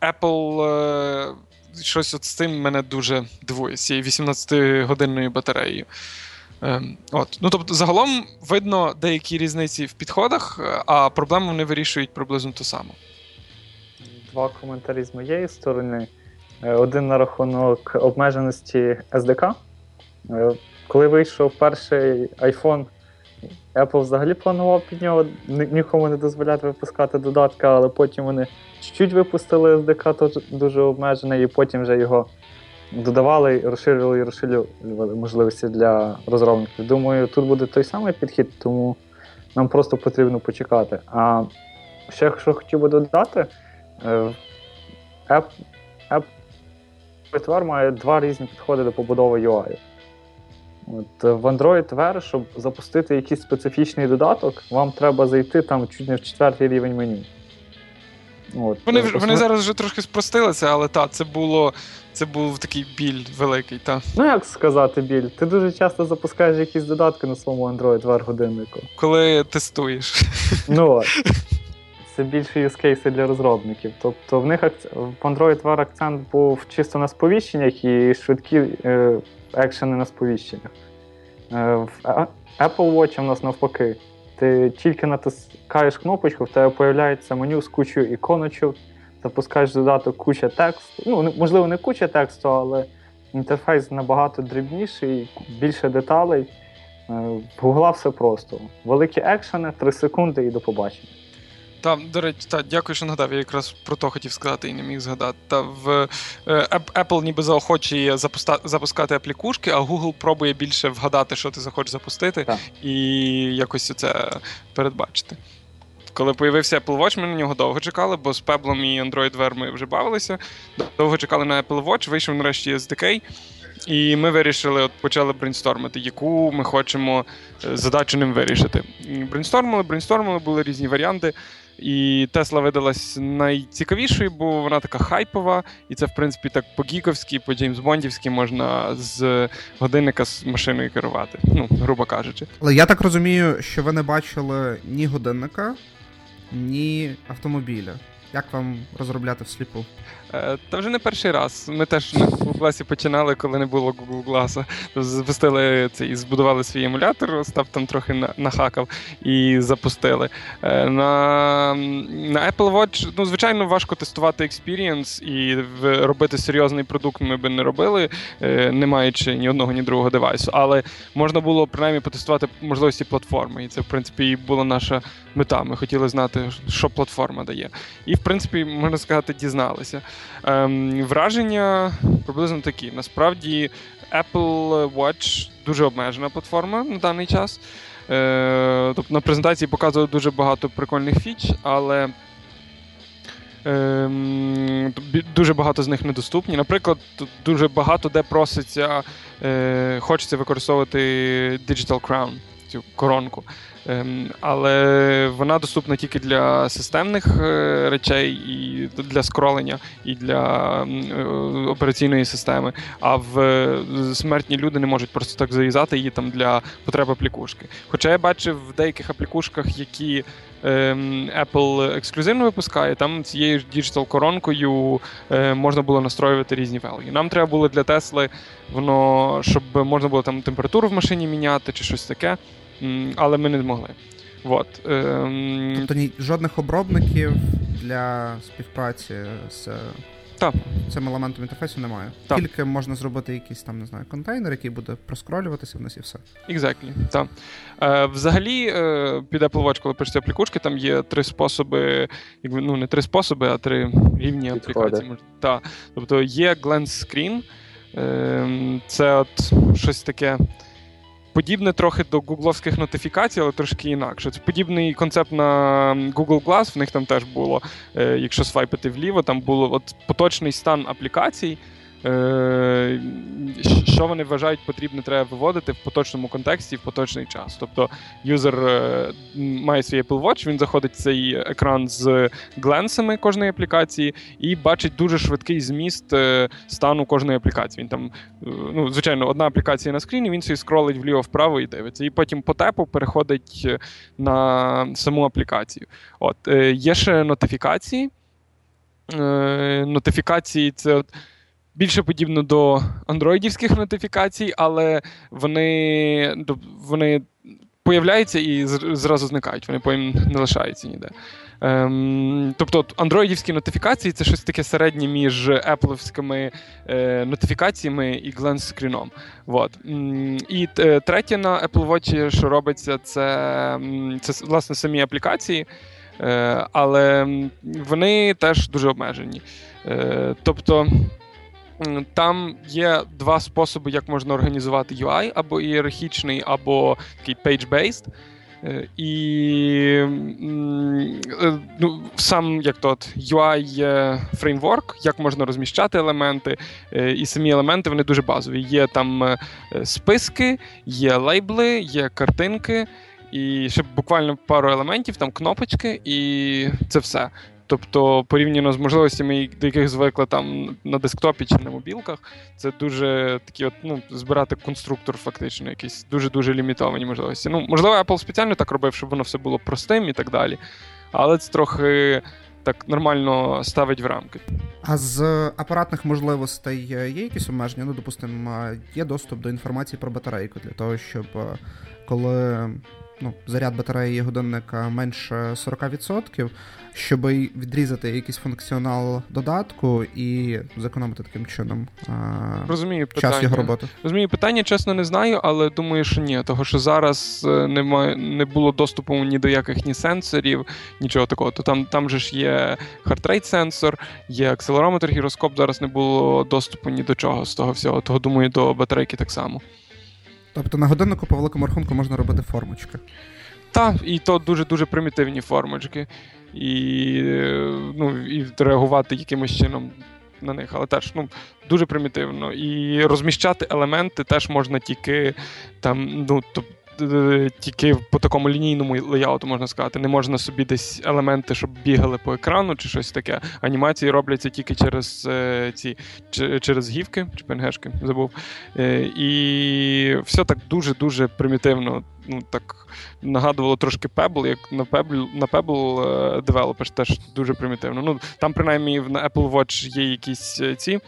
Apple. Е, щось от з цим мене дуже дивує, з цією 18-годинною батареєю. Ем, от. Ну, Тобто, загалом видно деякі різниці в підходах, а проблему вони вирішують приблизно ту саму. Два коментарі з моєї сторони. Е, один на рахунок обмеженості SDK. Е, коли вийшов перший iPhone, Apple взагалі планував під нього нікому не дозволяти випускати додатки, але потім вони чуть-чуть випустили SDK, дуже обмежене, і потім вже його додавали, розширювали і розширювали можливості для розробників. Думаю, тут буде той самий підхід, тому нам просто потрібно почекати. А ще що хотів би додати, е, App, App має два різні підходи до побудови UI. От В Android Wear, щоб запустити якийсь специфічний додаток, вам треба зайти там чуть не в четвертий рівень меню. От. Вони Основ... вони зараз вже трошки спростилися, але так, це було. Це був такий біль великий. та. Ну, як сказати, біль? Ти дуже часто запускаєш якісь додатки на своєму Android Wear годиннику. Коли тестуєш. Ну от. Це більше юзкейси для розробників. Тобто в них в Android Wear акцент був чисто на сповіщеннях і швидкі е, екшени на сповіщеннях. Е, в Apple Watch у нас навпаки. Ти тільки натискаєш кнопочку, в тебе з'являється меню з кучою іконочок, запускаєш додаток куча тексту. Ну, можливо, не куча тексту, але інтерфейс набагато дрібніший, більше деталей. Е, в Google все просто. Великі екшени, 3 секунди і до побачення. Та, до речі, та, дякую, що нагадав. Я якраз про то хотів сказати і не міг згадати. Та в е, Apple ніби заохочує запуста, запускати аплікушки, а Google пробує більше вгадати, що ти захочеш запустити, так. і якось це передбачити. Коли появився Apple Watch, ми на нього довго чекали, бо з Pebble і Android Wear ми вже бавилися. Довго чекали на Apple Watch, вийшов нарешті SDK. І ми вирішили, от почали брейнстормити, яку ми хочемо е, задачу ним вирішити. Брейнстормили, брейнстормили, були різні варіанти. І Тесла видалась найцікавішою, бо вона така хайпова, і це, в принципі, так по-гіковськи, по-Джеймс Бондівськи можна з годинника з машиною керувати, ну, грубо кажучи. Але я так розумію, що ви не бачили ні годинника, ні автомобіля. Як вам розробляти всліпу? Е, та вже не перший раз. Ми теж на Google Glass починали, коли не було Google Glass. Запустили це і збудували свій емулятор, Остап там трохи нахакав і запустили. Е, на на Apple Watch, ну, звичайно, важко тестувати experience і робити серйозний продукт ми би не робили, е, не маючи ні одного, ні другого девайсу. Але можна було принаймні потестувати можливості платформи. І це, в принципі, і була наша мета. Ми хотіли знати, що платформа дає. І, в принципі, можна сказати, дізналися. Ем, Враження приблизно такі. Насправді, Apple Watch дуже обмежена платформа на даний час. Е, Тобто на презентації показували дуже багато прикольних фіч, але. Ем, дуже багато з них недоступні. Наприклад, дуже багато де проситься, е, хочеться використовувати Digital Crown, цю коронку. Ем, але вона доступна тільки для системних е, речей, і для скролення, і для е, операційної системи. А в е, смертні люди не можуть просто так зав'язати її там для потреб аплікушки. Хоча я бачив в деяких аплікушках, які ем, Apple ексклюзивно випускає, там цією ж діджитал-коронкою можна було настроювати різні велги. Нам треба було для Тесли, воно щоб можна було там температуру в машині міняти чи щось таке але ми не змогли. Вот. Ем... Тобто ні, жодних обробників для співпраці з так. цим елементом інтерфейсу немає. Так. Тільки можна зробити якийсь там, не знаю, контейнер, який буде проскролюватися в нас і все. Exactly, так. Е, Взагалі, е, під Apple Watch, коли пишеться аплікушки, там є три способи, якби ну не три способи, а три рівні аплікації. Так. Тобто є Glance Screen, е, це от щось таке подібне трохи до гугловських нотифікацій, але трошки інакше. Це подібний концепт на Google Glass, в них там теж було, е, якщо свайпити вліво, там було от поточний стан аплікацій. Е, що вони вважають потрібне, треба виводити в поточному контексті в поточний час. Тобто юзер е, має свій Apple Watch, він заходить в цей екран з гленсами кожної аплікації і бачить дуже швидкий зміст е, стану кожної аплікації. Він там, ну, звичайно, одна аплікація на скріні, він собі скролить вліво-вправо і дивиться. І потім по тепу переходить на саму аплікацію. От, Є ще нотифікації. Нотифікації це. Більше подібно до андроїдівських нотифікацій, але вони вони появляються і зразу зникають. Вони потім не лишаються ніде. Ем, Тобто андроїдівські нотифікації це щось таке середнє між епловськими е, нотифікаціями і глен-скріном. Вот. І е, третє на Apple Watch, що робиться, це, це власне самі аплікації. Е, але вони теж дуже обмежені. Е, тобто там є два способи, як можна організувати UI, або ієрархічний, або такий page-based. Е, і е, ну, сам як тот UI фреймворк, як можна розміщати елементи, е, і самі елементи вони дуже базові. Є там списки, є лейбли, є картинки, і ще буквально пару елементів, там кнопочки, і це все. Тобто, порівняно з можливостями, до яких звикли там на десктопі чи на мобілках, це дуже такі, от, ну, збирати конструктор, фактично, якісь дуже-дуже лімітовані можливості. Ну, можливо, Apple спеціально так робив, щоб воно все було простим і так далі. Але це трохи так нормально ставить в рамки. А з апаратних можливостей є якісь обмеження? Ну, допустимо, є доступ до інформації про батарейку для того, щоб коли ну, заряд батареї годинника менше 40%, щоб відрізати якийсь функціонал додатку і зекономити таким чином Розумію, час питання. його роботи. Розумію, питання, чесно, не знаю, але думаю, що ні. Того що зараз е, немає, не було доступу ні до яких ні сенсорів, нічого такого. То там там же ж є heart rate сенсор, є акселерометр, гіроскоп. Зараз не було доступу ні до чого з того всього. Того думаю, до батарейки так само. Тобто на годиннику по великому рахунку можна робити формочки. Так, і то дуже-дуже примітивні формочки. І ну, і реагувати якимось чином на них. Але теж ну, дуже примітивно. І розміщати елементи теж можна тільки там, ну, тобто. Тільки по такому лінійному леяуту, можна сказати. Не можна собі десь елементи, щоб бігали по екрану чи щось таке. Анімації робляться тільки через е, ці через гівки чи пенгешки, забув. Е, і все так дуже-дуже примітивно. Ну, так Нагадувало трошки Pebble, як на Pebble на Pebble Developers теж дуже примітивно. Ну, Там, принаймні, на Apple Watch є якісь ці.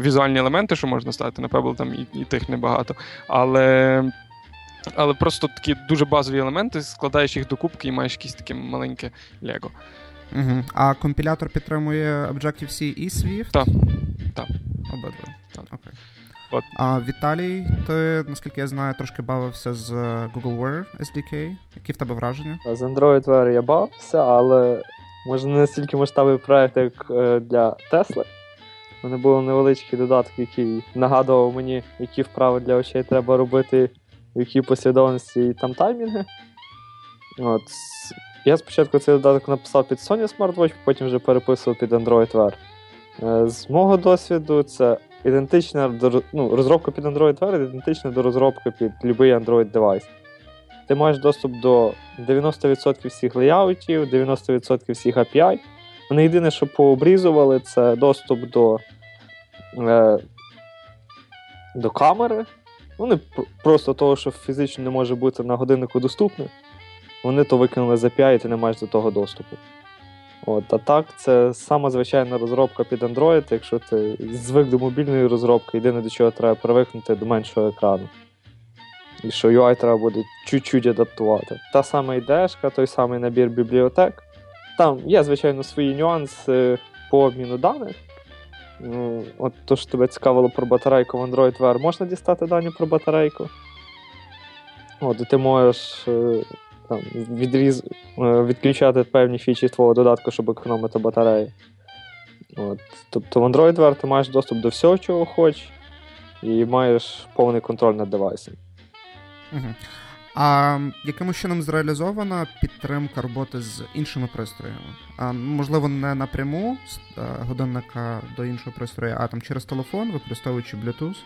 Візуальні елементи, що можна стати на Pebble, там і, і тих небагато. Але але просто такі дуже базові елементи, складаєш їх докупки і маєш якесь таке маленьке Лего. Угу. А компілятор підтримує Objective-C і Swift? Так. Так. Обидва. Так. Окей. От. А Віталій, ти, наскільки я знаю, трошки бавився з Google Wear SDK. Які в тебе враження? З Android Wear я бавився, але може не настільки масштабний проект, як е, для Tesla. У мене був невеличкий додаток, який нагадував мені, які вправи для очей треба робити в якій послідовності і там таймінги. От. Я спочатку цей додаток написав під Sony Smartwatch, потім вже переписував під Android Wear. Е, з мого досвіду, це ідентична до ну, розробка під Android Wear ідентична до розробки під будь-який Android девайс. Ти маєш доступ до 90% всіх леяутів, 90% всіх API. Вони єдине, що пообрізували, це доступ до е, до камери, вони просто того, що фізично не може бути на годиннику доступне, вони то викинули з API, і ти не маєш до того доступу. От, А так, це сама звичайна розробка під Android, якщо ти звик до мобільної розробки, єдине до чого треба привикнути до меншого екрану. І що UI треба буде чуть-чуть адаптувати. Та сама ідешка, той самий набір бібліотек. Там є, звичайно, свої нюанси по обміну даних. Ну, От то, що тебе цікавило про батарейку в Android Wear, можна дістати дані про батарейку. От, І ти можеш е, там, відріз... Е, відключати певні фічі твого додатку, щоб економити батарею. От. Тобто в Android Wear ти маєш доступ до всього, чого хочеш, і маєш повний контроль над девайсом. Угу. А якимось чином зреалізована підтримка роботи з іншими пристроями? А, Можливо, не напряму з е, годинника до іншого пристрою, а там через телефон, використовуючи Bluetooth.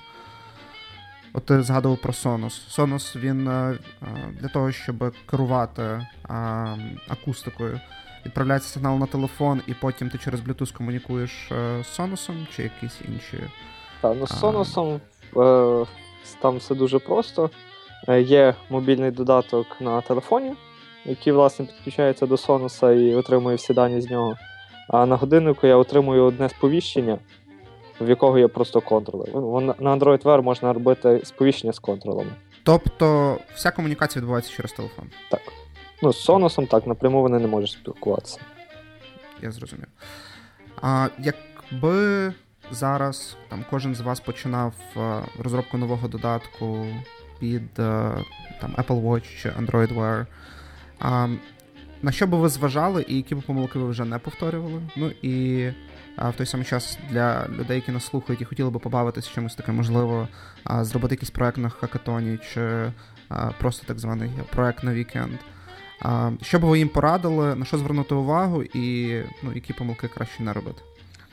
От ти згадував про Sonos. Sonos він е, для того, щоб керувати акустикою, відправляється сигнал на телефон, і потім ти через Bluetooth комунікуєш е, з Sonos чи якісь інші. Так, ну з Sonos там все дуже просто. Е, є мобільний додаток на телефоні, який, власне, підключається до Sonos і отримує всі дані з нього. А на годиннику я отримую одне сповіщення, в якого є просто контролер. На Android Wear можна робити сповіщення з контролами. Тобто вся комунікація відбувається через телефон? Так. Ну, з Sonos так напряму вони не можуть спілкуватися. Я зрозумів. А якби зараз там кожен з вас починав е, розробку нового додатку під е, там, Apple Watch чи Android Wear. А, На що би ви зважали і які б помилки ви вже не повторювали? Ну і а, в той самий час для людей, які нас слухають і хотіли би побавитися чимось таке, можливо, а, зробити якийсь проект на хакатоні, чи а, просто так званий проект на вікенд. Що б ви їм порадили, на що звернути увагу, і ну, які помилки краще не робити?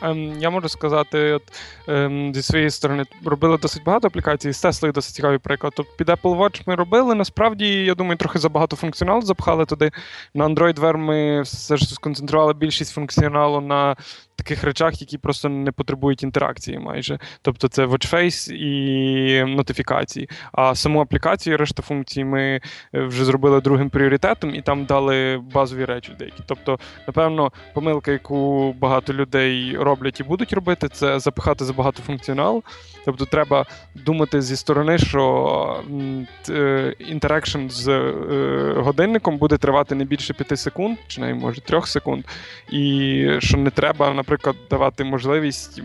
Ем, я можу сказати, от ем, зі своєї сторони робили досить багато аплікацій, з Теслою досить цікавий приклад. Тобто під Apple Watch ми робили. Насправді, я думаю, трохи забагато функціоналу запхали туди. На Android Wear ми все ж сконцентрували більшість функціоналу на таких речах, які просто не потребують інтеракції майже. Тобто це watchface і нотифікації. А саму аплікацію, решта функцій ми е, вже зробили другим пріоритетом і там дали базові речі деякі. Тобто, напевно, помилка, яку багато людей роблять і будуть робити, це запихати забагато функціонал. Тобто, треба думати зі сторони, що інтерекшн з е, годинником буде тривати не більше 5 секунд, чи навіть може 3 секунд, і що не треба наприклад, давати можливість.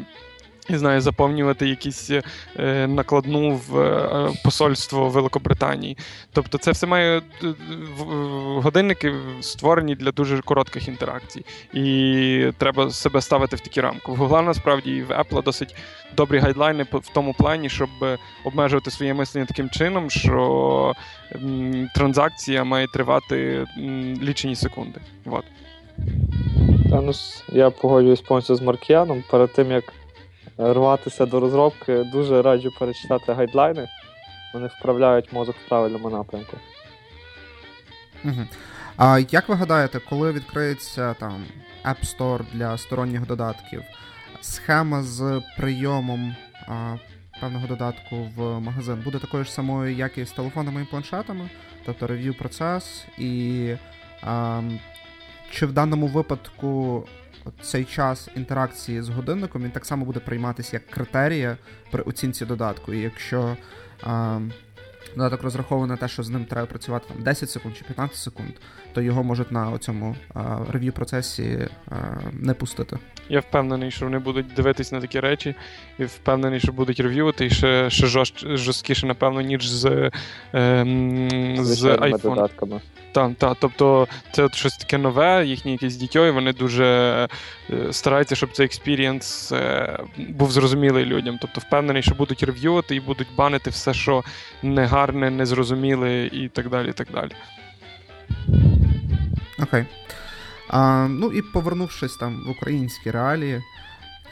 Не знаю, заповнювати якісь е, накладну в е, посольство Великобританії. Тобто, це все має е, годинники створені для дуже коротких інтеракцій, і треба себе ставити в такі рамки. В Google, насправді в Apple досить добрі гайдлайни в тому плані, щоб обмежувати своє мислення таким чином, що транзакція має тривати лічені секунди. Вот. Ну, Я погоджуюсь повністю з Маркіяном. Перед тим як рватися до розробки, дуже раджу перечитати гайдлайни. Вони вправляють мозок в правильному напрямку. Угу. А як ви гадаєте, коли відкриється там App Store для сторонніх додатків, схема з прийомом а, певного додатку в магазин буде такою ж самою, як і з телефонами і планшетами, тобто рев'ю процес і. А, чи в даному випадку цей час інтеракції з годинником він так само буде прийматися як критерія при оцінці додатку. І якщо а, додаток розрахований на те, що з ним треба працювати там 10 секунд чи 15 секунд, то його можуть на цьому review процесі не пустити. Я впевнений, що вони будуть дивитись на такі речі, і впевнений, що будуть рев'ювати і ще ще жорсткіше, напевно, ніж з ем, з iPhone. додатками. Так, так, тобто це от щось таке нове, їхні якісь дітьо, і вони дуже е, стараються, щоб цей experience е, був зрозумілий людям. Тобто впевнений, що будуть рев'ювати і будуть банити все, що негарне, незрозуміле і так далі. так далі. Окей. А, Ну і повернувшись там в українські реалії,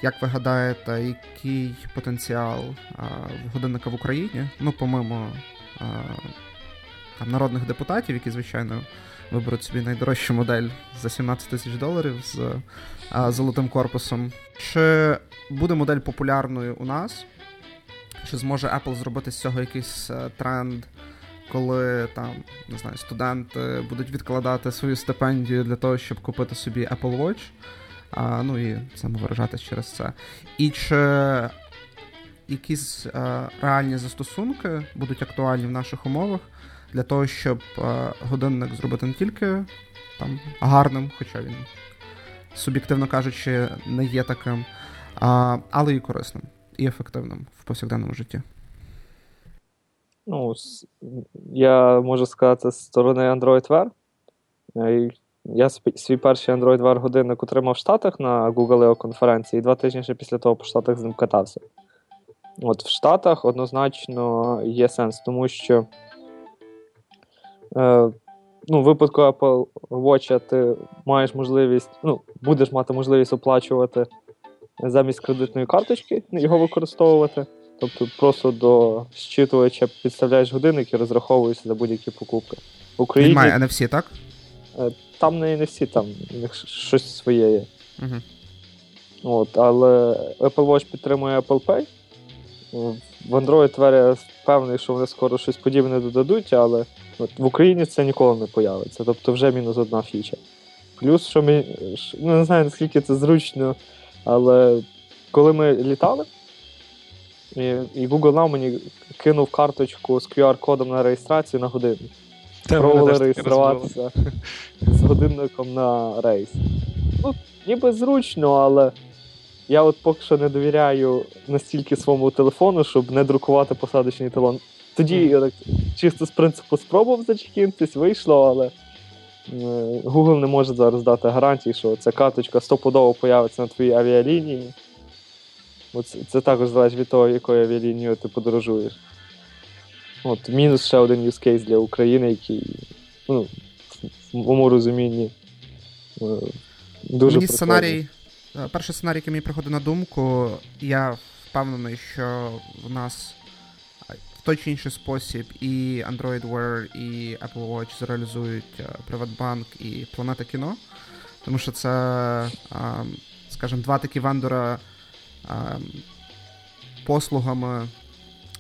як ви гадаєте, який потенціал а, в годинника в Україні? Ну, помимо а, там, народних депутатів, які, звичайно, виберуть собі найдорожчу модель за 17 тисяч доларів з а, золотим корпусом. Чи буде модель популярною у нас? Чи зможе Apple зробити з цього якийсь тренд? Коли там, не знаю, студенти будуть відкладати свою стипендію для того, щоб купити собі Apple Watch, а, ну і самовиражатись через це. І чи якісь а, реальні застосунки будуть актуальні в наших умовах, для того, щоб е, годинник зробити не тільки там гарним, хоча він, суб'єктивно кажучи, не є таким, а, але і корисним, і ефективним в повсякденному житті. Ну, я можу сказати з сторони Android Wear. Е, я свій перший Android Wear годинник отримав в Штатах на Google конференції, і два тижні ще після того по Штатах з ним катався. От В Штатах однозначно є сенс, тому що Е, ну, в випадку Apple Watch ти маєш можливість, ну, будеш мати можливість оплачувати замість кредитної карточки, його використовувати. Тобто просто до щитувача підставляєш годинник і розраховуєшся за будь-які покупки. В Україні... Він має NFC, так? Е, там не NFC, там щось своє є. Угу. От, Але Apple Watch підтримує Apple Pay. В Android я впевнений, що вони скоро щось подібне додадуть, але от в Україні це ніколи не появиться. Тобто вже мінус одна фіча. Плюс, що ми ну, не знаю, наскільки це зручно, але коли ми літали, і і Google Now мені кинув карточку з QR-кодом на реєстрацію на годину. Пробували реєструватися з годинником на рейс. Ну, ніби зручно, але я от поки що не довіряю настільки своєму телефону, щоб не друкувати посадочний талон. Тоді я так чисто з принципу спробував зачекінтись, вийшло, але Google не може зараз дати гарантії, що ця карточка стопудово появиться на твоїй авіалінії. Це, це також залежить від того, якою авіалінією ти подорожуєш. От, Мінус ще один use case для України, який ну, в моєму розумінні е, дуже Мені сценарій, е, Перший сценарій, який мені приходить на думку, я впевнений, що в нас інший спосіб і Android Wear, і Apple Watch зреалізують е, Приватбанк і Планета кіно. Тому що це, скажімо, два такі вендора послугами,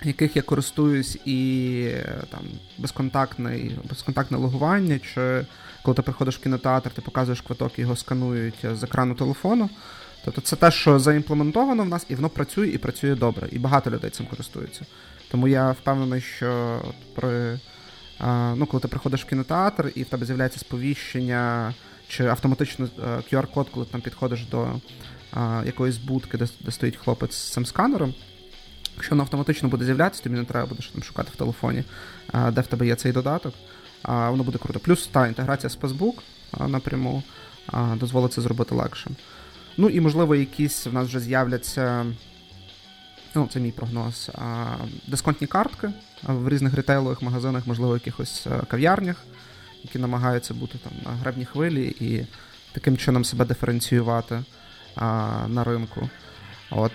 яких я користуюсь, і там безконтактне, безконтактне логування, чи коли ти приходиш в кінотеатр, ти показуєш квиток, його сканують з екрану телефону. Тобто це те, що заімплементовано в нас, і воно працює і працює добре. І багато людей цим користуються. Тому я впевнений, що при, ну, коли ти приходиш в кінотеатр і в тебе з'являється сповіщення чи автоматично QR-код, коли ти там підходиш до якоїсь будки, де, де стоїть хлопець з цим сканером. Якщо воно автоматично буде з'являтися, тобі не треба буде там шукати в телефоні, де в тебе є цей додаток. Воно буде круто. Плюс та інтеграція з Facebook напряму дозволить це зробити легше. Ну і, можливо, якісь в нас вже з'являться. Ну, це мій прогноз. Дисконтні картки в різних ретейлових магазинах, можливо, якихось кав'ярнях, які намагаються бути там на гребній хвилі і таким чином себе диференціювати на ринку. От.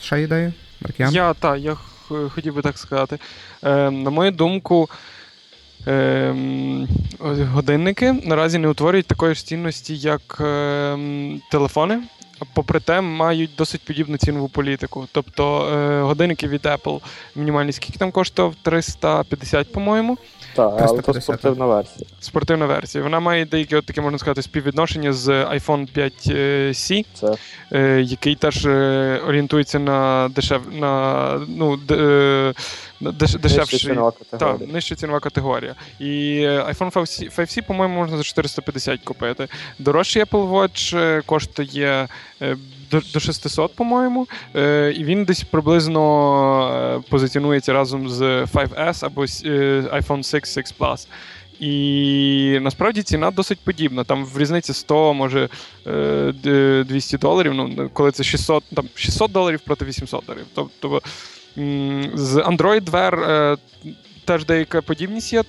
Ще ідеї? Маркіян? Я так, я хотів би так сказати. Е, На мою думку, е, годинники наразі не утворюють такої ж цінності, як е, телефони. Попри те, мають досить подібну цінову політику. Тобто е, годинники від Apple мінімальні скільки там коштував? 350, по-моєму. Так, але це спортивна версія. Спортивна версія. Вона має деякі, от таке, можна сказати, співвідношення з iPhone 5C, це. Е, який теж е, орієнтується на дешев на ну, е, деш, дешевший. Так, нижча цінова категорія. І iPhone 5C, по-моєму, можна за 450 купити. Дорожчий Apple Watch коштує до до 600, по-моєму, е, і він десь приблизно е, позиціонується разом з 5S або е, iPhone 6 6 Plus. І насправді ціна досить подібна. Там в різниці 100, може 200 доларів. Ну, коли це 600 там 600 доларів проти 800 доларів. Тобто з Android Wear теж деяка подібність є.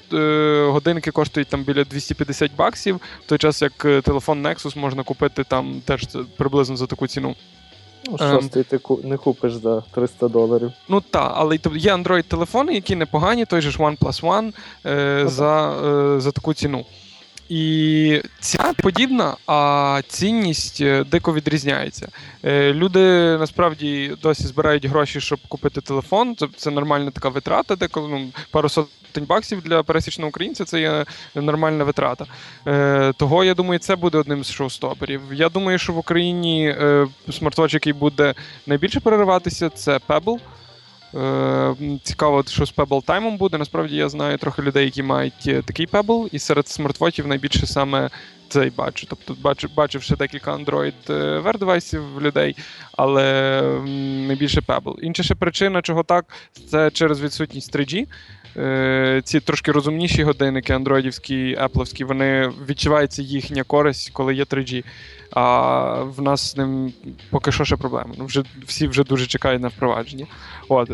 Годинники коштують там біля 250 баксів, в той час як телефон Nexus можна купити там теж приблизно за таку ціну. Ну, шостий ти не купиш за 300 доларів. Ну так, але є Android-телефони, які непогані, той же ж OnePlus One е, за, е, за таку ціну. І ціна подібна, а цінність е, дико відрізняється. Е, люди насправді досі збирають гроші, щоб купити телефон. Це нормальна така витрата, деколи ну, пару сотень баксів для пересічного українця це є нормальна витрата. Е, Того я думаю, це буде одним з шоу-стоперів. Я думаю, що в Україні смартвоч, який буде найбільше перериватися, це Pebble. Е, цікаво, що з Pebble Time буде. Насправді я знаю трохи людей, які мають е, такий Pebble, і серед смартфотів найбільше саме це й бачу. Тобто, бачу, бачив ще декілька Android е, Wear девайсів людей, але найбільше Pebble. Інша ще причина, чого так, це через відсутність 3G. Е, ці трошки розумніші годинники, андроїдівські, епловські, вони відчувається їхня користь, коли є 3G. А в нас з ним поки що ще проблема. Ну, вже Всі вже дуже чекають на впровадження. От.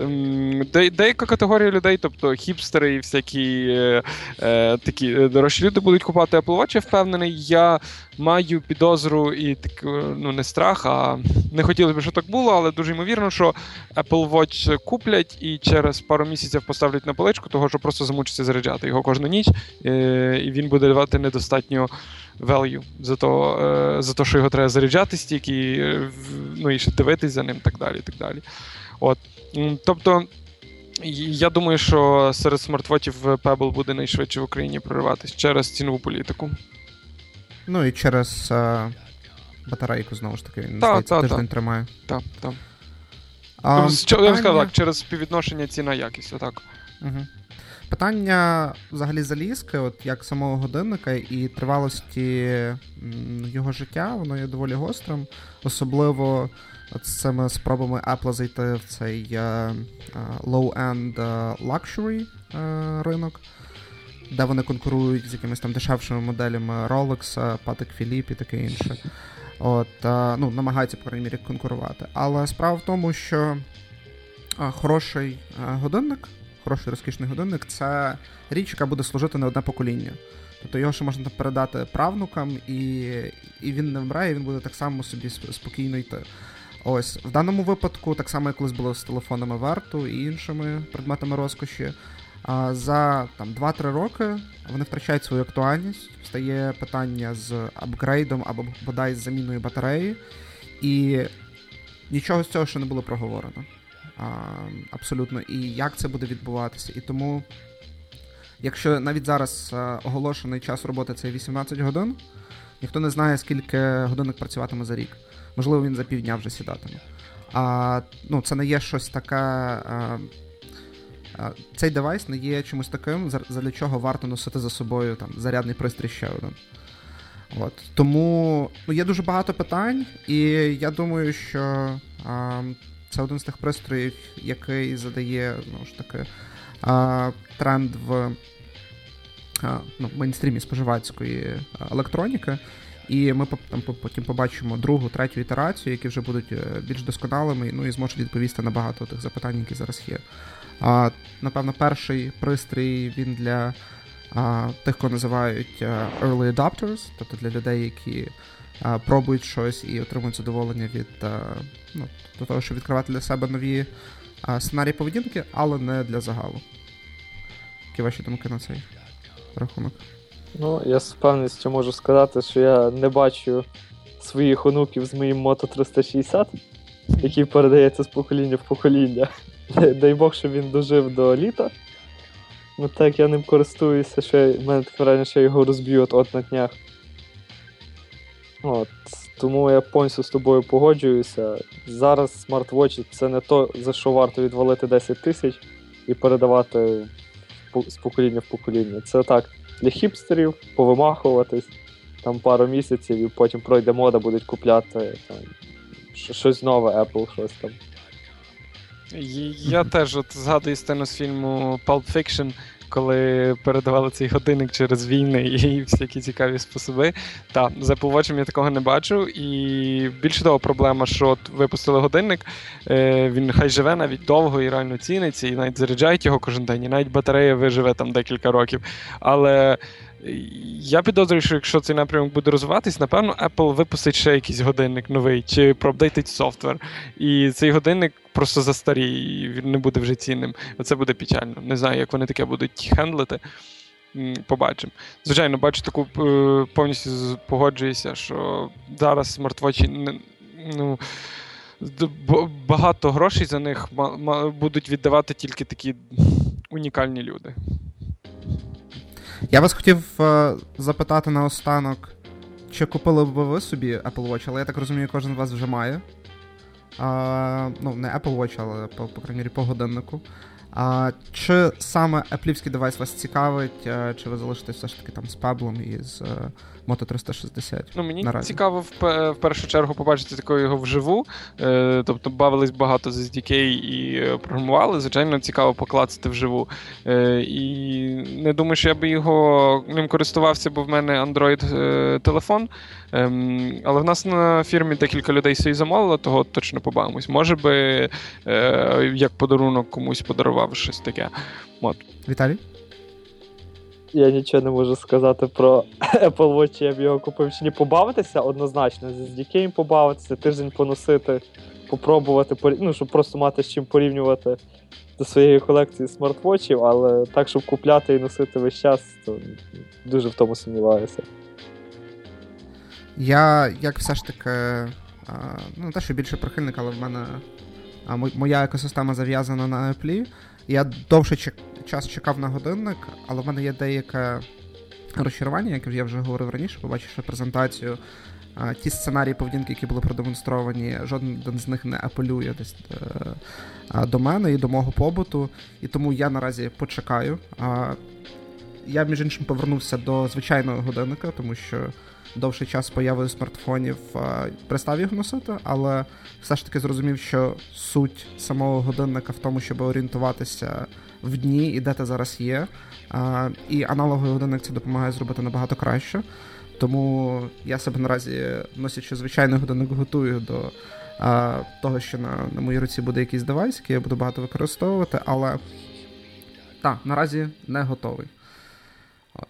Де, Деяка категорія людей, тобто хіпстери і всякі е, е, такі дорожчі люди будуть купувати Apple Watch, я впевнений. Я маю підозру і так, ну не страх, а не хотілося б, щоб так було, але дуже ймовірно, що Apple Watch куплять і через пару місяців поставлять на поличку, того що просто замучиться заряджати його кожну ніч, е, і він буде давати недостатньо value за то, е, за то, що його треба заряджати стільки, е, ну і ще дивитись за ним, так далі. так далі. От. Тобто. Я думаю, що серед смартфотів Pebble буде найшвидше в Україні прориватись через цінову політику. Ну і через а, батарейку, знову ж таки, він та, та, тиждень та. тримає. Так, так. А, питання... Я сказав так, через співвідношення ціна якість, отак. Угу. Питання взагалі залізки, от як самого годинника і тривалості його життя, воно є доволі гострим. Особливо з цими спробами Apple зайти в цей uh, uh, low-end luxury ринок де вони конкурують з якимись там дешевшими моделями Rolex, Patek Philippe і таке інше. От, ну, Намагаються, по крайній мірі, конкурувати. Але справа в тому, що хороший годинник, хороший розкішний годинник це річ, яка буде служити на одне покоління. Тобто його ще можна передати правнукам, і і він не вмре, і він буде так само собі спокійно йти. Ось в даному випадку, так само, як колись було з телефонами Верту і іншими предметами розкоші, за там 2-3 роки вони втрачають свою актуальність, стає питання з апгрейдом або бодай з заміною батареї, і нічого з цього ще не було проговорено. А, Абсолютно. І як це буде відбуватися. І тому, якщо навіть зараз оголошений час роботи це 18 годин, ніхто не знає, скільки годинник працюватиме за рік. Можливо, він за півдня вже сідатиме. А ну, це не є щось таке цей девайс не є чимось таким, для чого варто носити за собою там зарядний пристрій ще один. От. Тому ну, є дуже багато питань, і я думаю, що а, це один з тих пристроїв, який задає ну, ж таки, а, тренд в а, ну, мейнстрімі споживацької електроніки. І ми там потім побачимо другу, третю ітерацію, які вже будуть е, більш досконалими, ну і зможуть відповісти на багато тих запитань, які зараз є. А, Напевно, перший пристрій він для а, тих, кого називають early adopters, тобто для людей, які а, пробують щось і отримують задоволення від ну, до того, щоб відкривати для себе нові сценарії поведінки, але не для загалу. Які ваші думки на цей рахунок? Ну, я з впевненістю можу сказати, що я не бачу своїх онуків з моїм Moto 360, який передається з покоління в покоління. Дай Бог, що він дожив до літа. Ну так я ним користуюся, що в мене таке враження, що я його розб'ю от на днях. От. Тому я повністю з тобою погоджуюся. Зараз смарт-вочі це не то, за що варто відвалити 10 тисяч і передавати з покоління в покоління. Це так, для хіпстерів повимахуватись там пару місяців і потім пройде мода, будуть купляти там, щось нове, Apple, щось там. Я теж от згадую сцену з фільму Pulp Fiction, коли передавали цей годинник через війни і всякі цікаві способи. Та за Watch я такого не бачу. І більше того, проблема, що от випустили годинник, е, він хай живе навіть довго і реально ціниться, і навіть заряджають його кожен день, і навіть батарея виживе там декілька років. Але я підозрюю, що якщо цей напрямок буде розвиватись, напевно, Apple випустить ще якийсь годинник новий чи проапдейтить софтвер. І цей годинник просто застаріє, і він не буде вже цінним. Оце буде печально. Не знаю, як вони таке будуть хендлити. Побачимо. Звичайно, бачу таку е, повністю погоджуюся, що зараз смартвочі ну, багато грошей за них будуть віддавати тільки такі унікальні люди. Я вас хотів е, запитати наостанок, чи купили б ви собі Apple Watch, але я так розумію, кожен з вас вже має. А, Ну, не Apple Watch, але по, по крайній мірі, по годиннику. А, Чи саме Apple девайс вас цікавить, е, чи ви залишитесь все ж таки там з Паблом і з е, Moto 360? Ну, Мені наразі? цікаво в, в першу чергу побачити такого його вживу. Е, Тобто бавились багато з SDK і е, програмували. Звичайно, цікаво поклацати вживу. Е, І не думаю, що я би його ним користувався, бо в мене Android-телефон. Е, е, але в нас на фірмі декілька людей собі замовило, того точно побавимось. Може би е, як подарунок комусь подарував щось таке. От. Віталій? Я нічого не можу сказати про Apple Watch, я б його купив чи не побавитися однозначно. З SDK побавитися, тиждень поносити, попробувати, ну, щоб просто мати з чим порівнювати до своєї колекції смарт-вотчів, але так, щоб купляти і носити весь час, то дуже в тому сумніваюся. Я як все ж таки, ну те, що більше прихильник, але в мене моя екосистема зав'язана на Apple. Я довший час чекав на годинник, але в мене є деяке розчарування, як я вже говорив раніше, побачивши презентацію. Ті сценарії поведінки, які були продемонстровані, жоден з них не апелює десь е, до мене і до мого побуту. І тому я наразі почекаю. Я, між іншим, повернувся до звичайного годинника, тому що довший час появи смартфонів перестав його носити, але все ж таки зрозумів, що суть самого годинника в тому, щоб орієнтуватися в дні і де ти зараз є. І аналоговий годинник це допомагає зробити набагато краще. Тому я себе наразі носячи звичайний годинник, готую до того, що на на моїй руці буде якийсь девайс, який я буду багато використовувати, але так, наразі не готовий. От.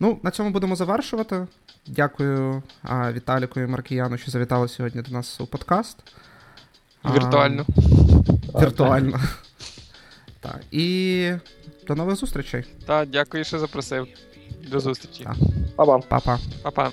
Ну, на цьому будемо завершувати. Дякую а, Віталіку і Маркіяну, що завітали сьогодні до нас у подкаст. Віртуально. А, віртуально. Так. І до нових зустрічей. Так, дякую, що запросив. До зустрічі. Па-па. Па-па. Па-па.